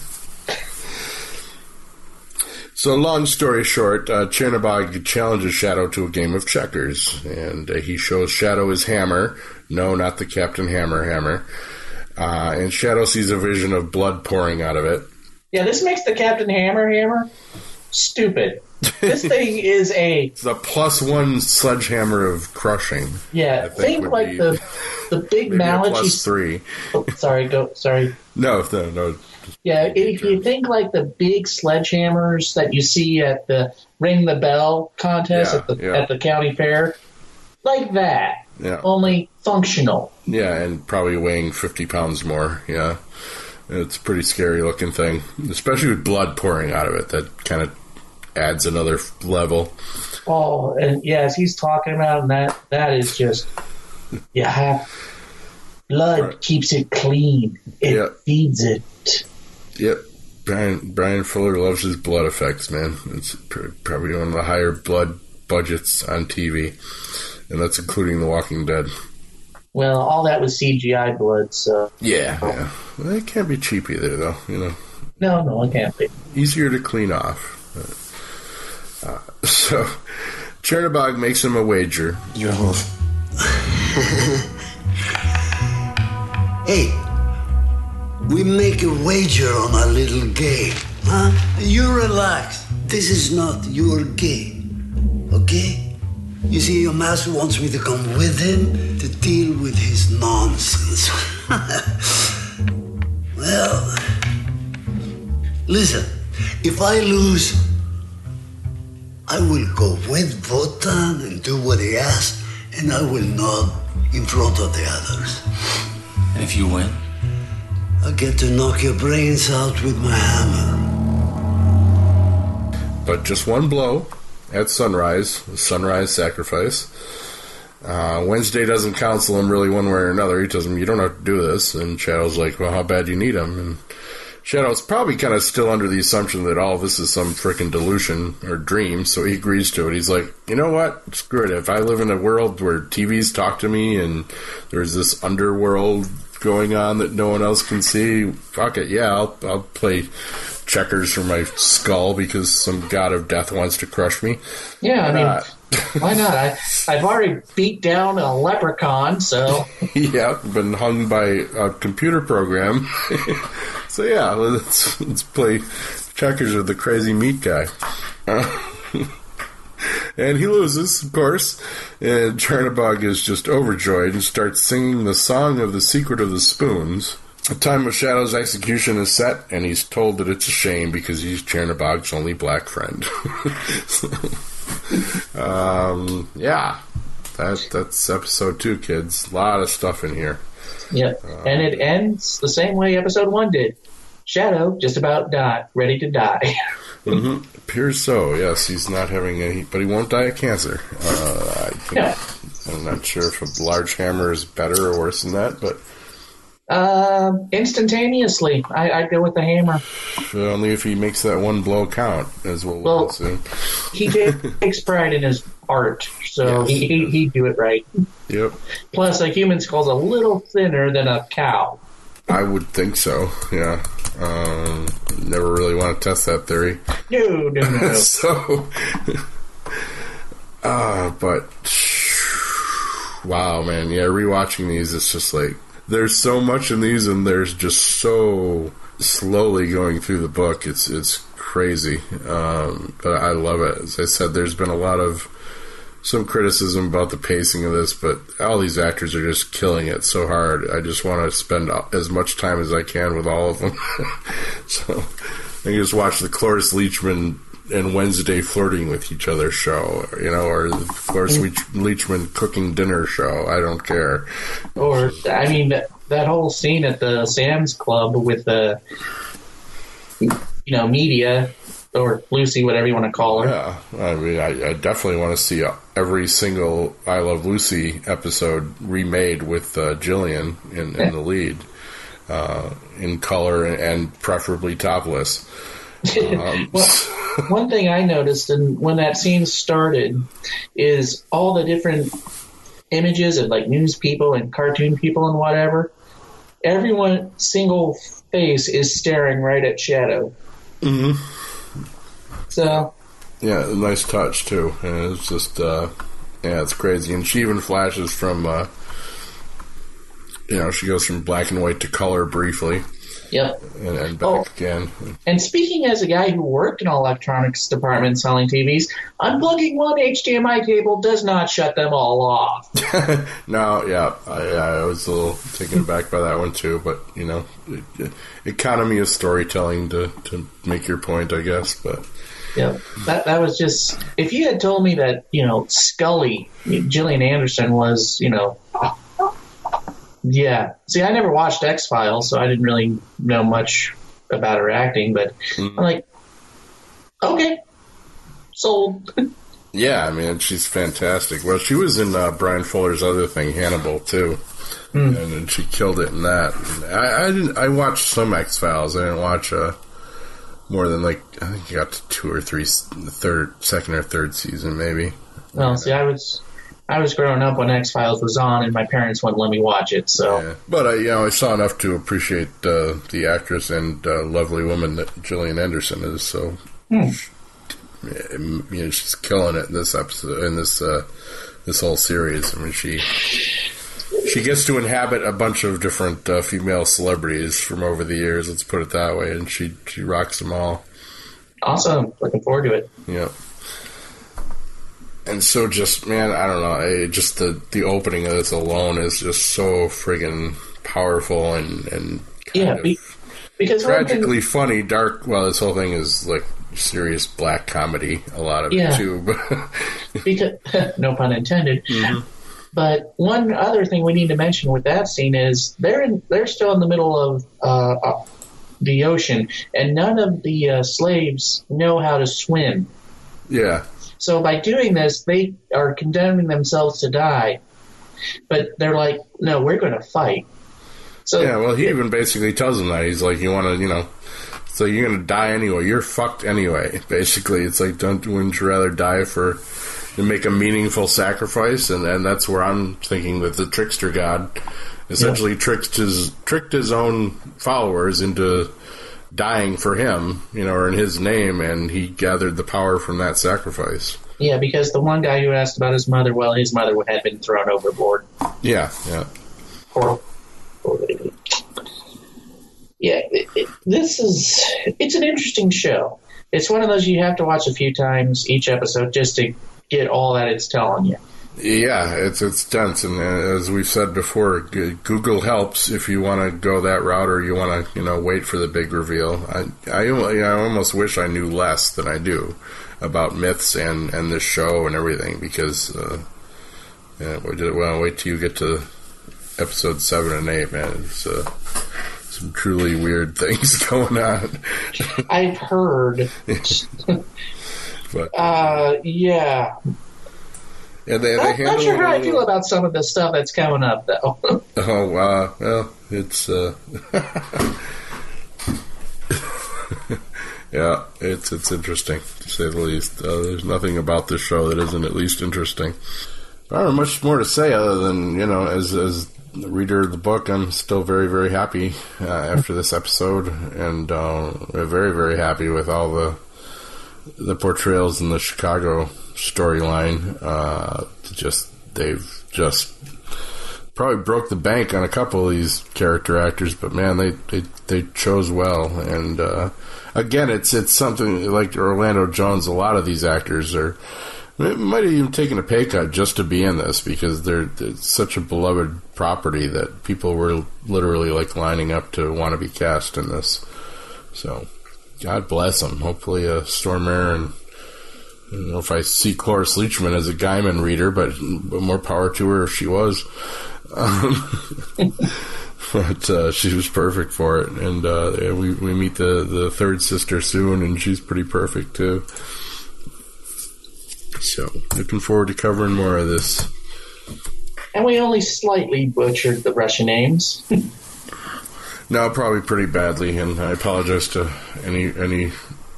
so, long story short, uh, challenges Shadow to a game of checkers, and uh, he shows Shadow his hammer. No, not the Captain Hammer hammer. Uh, and Shadow sees a vision of blood pouring out of it. Yeah, this makes the Captain Hammer hammer stupid. This thing is a the plus one sledgehammer of crushing. yeah. Think Think, like be- the the big mallet. three. Oh, sorry, go. Sorry. No, no, no. Yeah, if you think like the big sledgehammers that you see at the ring the bell contest Yeah, at the yeah. at the county fair, like that, Yeah, only functional. yeah, and probably weighing fifty pounds more. Yeah, it's a pretty scary looking thing, especially with blood pouring out of it. That kind of adds another level. Oh, and yes, he's talking about and that. That is just you have Blood keeps it clean. It Yeah. feeds it. Yep. Brian Bryan Fuller loves his blood effects, man. It's pr- probably one of the higher blood budgets on TV, and that's including The Walking Dead. Well, all that was CGI blood, so Yeah, yeah. Well, it can't be cheap either, though. You know, no, no, it can't be. easier to clean off. Uh, so, Chernobog makes him a wager. Your move. Hey, we make a wager on a little game, huh? You relax. This is not your game, okay? You see, your master wants me to come with him to deal with his nonsense. well, listen, if I lose, I will go with Wotan and do what he asks, and I will nod in front of the others. And if you win? I get to knock your brains out with my hammer. but just one blow at sunrise, sunrise sacrifice. Uh, Wednesday doesn't counsel him really one way or another. He tells him, "You don't have to do this." And Shadow's like, "Well, how bad do you need him?" And Shadow's probably kind of still under the assumption that all this is some freaking delusion or dream, so he agrees to it. He's like, "You know what? Screw it. If I live in a world where TVs talk to me and there's this underworld going on that no one else can see, fuck it. Yeah, I'll, I'll play checkers for my skull because some god of death wants to crush me. Yeah, I mean, not? why not? I, I've already beat down a leprechaun, so yeah, been hung by a computer program. so yeah, let's let's play checkers with the crazy meat guy. Uh, and he loses, of course. And Chernobog is just overjoyed and starts singing the song of the secret of the spoons. The time of Shadow's execution is set, and he's told that it's a shame because he's Chernobog's only black friend. um, yeah, that that's episode two, kids. A lot of stuff in here. yeah. And it ends the same way episode one did. Shadow just about died, ready to die. hmm Appears so. Yes, he's not having any, but he won't die of cancer. Uh, I think, Yeah. I'm not sure if a large hammer is better or worse than that, but Um, instantaneously, I, I'd go with the hammer. only if he makes that one blow count, as we'll Well- see. He takes pride in his art, so Yes. he, he he'd do it right. Yep, Plus, a human skull's a little thinner than a cow. I would think so. Yeah, Um, never really want to test that theory. No, no, no. no. so, uh, but wow, man, yeah, rewatching these, it's just like there's so much in these, and there's just so slowly going through the book. It's it's crazy, um, but I love it. As I said, there's been a lot of some criticism about the pacing of this, but all these actors are just killing it so hard. I just want to spend as much time as I can with all of them. so I just watch the Cloris Leachman and Wednesday flirting with each other show, you know, or the Cloris Leach- Leachman cooking dinner show. I don't care. Or I mean, that, that whole scene at the Sam's Club with the, you know, media or Lucy, whatever you want to call her. Yeah, I mean, I, I definitely want to see every single I Love Lucy episode remade with uh, Gillian in, in the lead, uh, in color and preferably topless. Um, well, one thing I noticed, and when that scene started, is all the different images of like news people and cartoon people and whatever. Everyone, single face is staring right at Shadow. hmm So Yeah, nice touch too. And it's just, uh, yeah, it's crazy. And she even flashes from, uh, you know, she goes from black and white to color briefly. Yep. And, and back Oh. again. And speaking as a guy who worked in an electronics department selling TVs, unplugging one HDMI cable does not shut them all off. no, yeah, I, I was a little taken aback by that one too. But you know, it, economy of storytelling to to make your point, I guess. But Yeah, that that was just. If you had told me that you know Scully, Gillian Anderson was you know, yeah. See, I never watched X Files, so I didn't really know much about her acting. But I'm like, okay, sold. yeah, I mean, she's fantastic. Well, she was in uh, Bryan Fuller's other thing, Hannibal, too. And, and she killed it in that. I, I didn't. I watched some X Files. I didn't watch uh, more than like I think I got to two or three, third, second or third season, maybe. Well, see, I was. I was growing up when X Files was on, and my parents wouldn't let me watch it. So But I, you know, I saw enough to appreciate uh, the actress and uh, lovely woman that Gillian Anderson is. So, Hmm. you know, she's killing it in this episode, in this uh, this whole series. I mean, she she gets to inhabit a bunch of different uh, female celebrities from over the years. Let's put it that way, and she she rocks them all. awesome, looking forward to it. Yeah. And so, just man, I don't know. eh, Just the the opening of this alone is just so friggin' powerful and and Yeah, be, because thing- tragically funny. Dark. Well, this whole thing is like serious black comedy. A lot of Yeah. it too. Because no pun intended. But one other thing we need to mention with that scene is they're in, they're still in the middle of uh, uh, the ocean, and none of the uh, slaves know how to swim. yeah, So by doing this, they are condemning themselves to die. But they're like, no, we're going to fight. So yeah. Well, he even basically tells them that he's like, you want to, you know. So you're gonna die anyway. You're fucked anyway. Basically, it's like, don't wouldn't you rather die for to make a meaningful sacrifice? And and that's where I'm thinking that the trickster god essentially tricked his tricked his own followers into dying for him, you know, or in his name, and he gathered the power from that sacrifice. yeah, because the one guy who asked about his mother, well, his mother had been thrown overboard. Yeah, yeah. Poor, poor lady. Yeah, it, it, this is it's an interesting show. It's one of those you have to watch a few times each episode just to get all that it's telling you. Yeah, it's it's dense, and uh, as we've said before, Google helps if you want to go that route, or you want to, you know, wait for the big reveal. I, I, I almost wish I knew less than I do about myths and and this show and everything, because uh, yeah, we did, well, wait till you get to episode seven and eight, man. It's uh, some truly weird things going on. I've heard. but Uh, yeah. Yeah, they, they Not, handle not sure how I feel about some of the stuff that's coming up, though. Oh wow! Well, it's uh, yeah, it's it's interesting to say the least. Uh, there's nothing about this show that isn't at least interesting. I don't have much more to say other than you know, as as the reader of the book, I'm still very, very happy uh, after this episode, and uh, very, very happy with all the the portrayals in the Chicago storyline. Uh, just they've just probably broke the bank on a couple of these character actors, but man, they they, they chose well. And uh, again, it's it's something like Orlando Jones. A lot of these actors are might have even taken a pay cut just to be in this because they're such a beloved property that people were literally like lining up to want to be cast in this. So, God bless them. Hopefully, uh, Stormare and I don't know if I see Cloris Leachman as a Gaiman reader, but, but more power to her if she was. Um, but uh, she was perfect for it, and uh, we we meet the the third sister soon, and she's pretty perfect too. So looking forward to covering more of this. And we only slightly butchered the Russian names. no, probably pretty badly, and I apologize to any any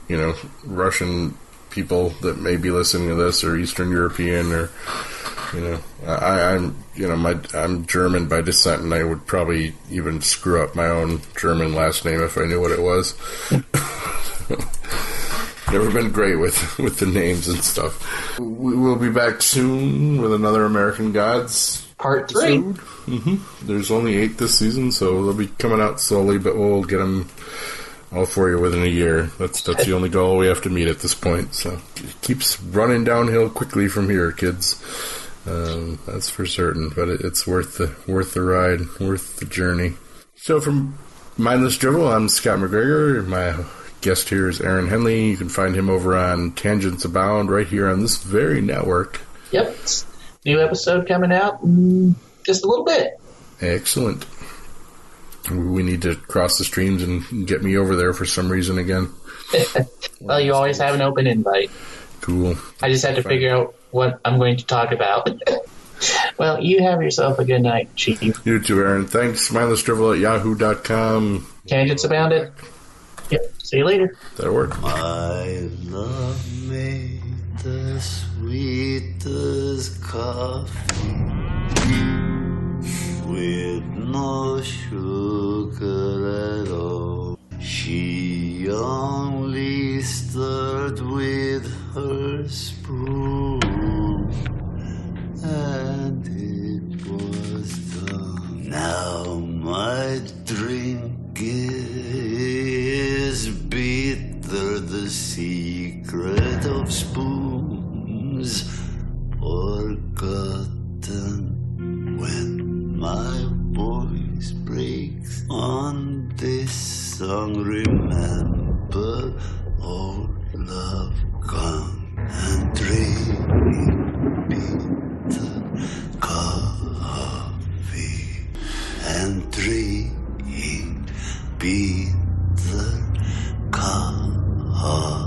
you know Russian people that may be listening to this, are Eastern European, or you know, I, I'm you know my I'm German by descent, and I would probably even screw up my own German last name if I knew what it was. Never been great with with the names and stuff. We will be back soon with another American Gods part 3 Mm-hmm. There's only eight this season, so they'll be coming out slowly, but we'll get them all for you within a year. That's that's the only goal we have to meet at this point. So it keeps running downhill quickly from here, kids. Um, that's for certain. But it, it's worth the worth the ride, worth the journey. So from Mindless Drivel, I'm Scott McGregor. My guest here is Aaron Henley. You can find him over on Tangents Abound right here on this very network. Yep. New episode coming out in just a little bit. Excellent. We need to cross the streams and get me over there for some reason again. well, you always have an open invite. Cool. I just had to figure out what I'm going to talk about. well, you have yourself a good night, Chief. You too, Aaron. Thanks. Mindlessdrivel at yahoo.com. Tangents Abounded. Yep. See you later. That'll work. My love made the sweetest coffee with no sugar at all. She only stirred with her spoon, and it was done. Now my drink is bitter, the secret of spoons forgotten when my voice breaks on this song. Remember, all love gone and dreaming bitter coffee and dreaming bitter coffee.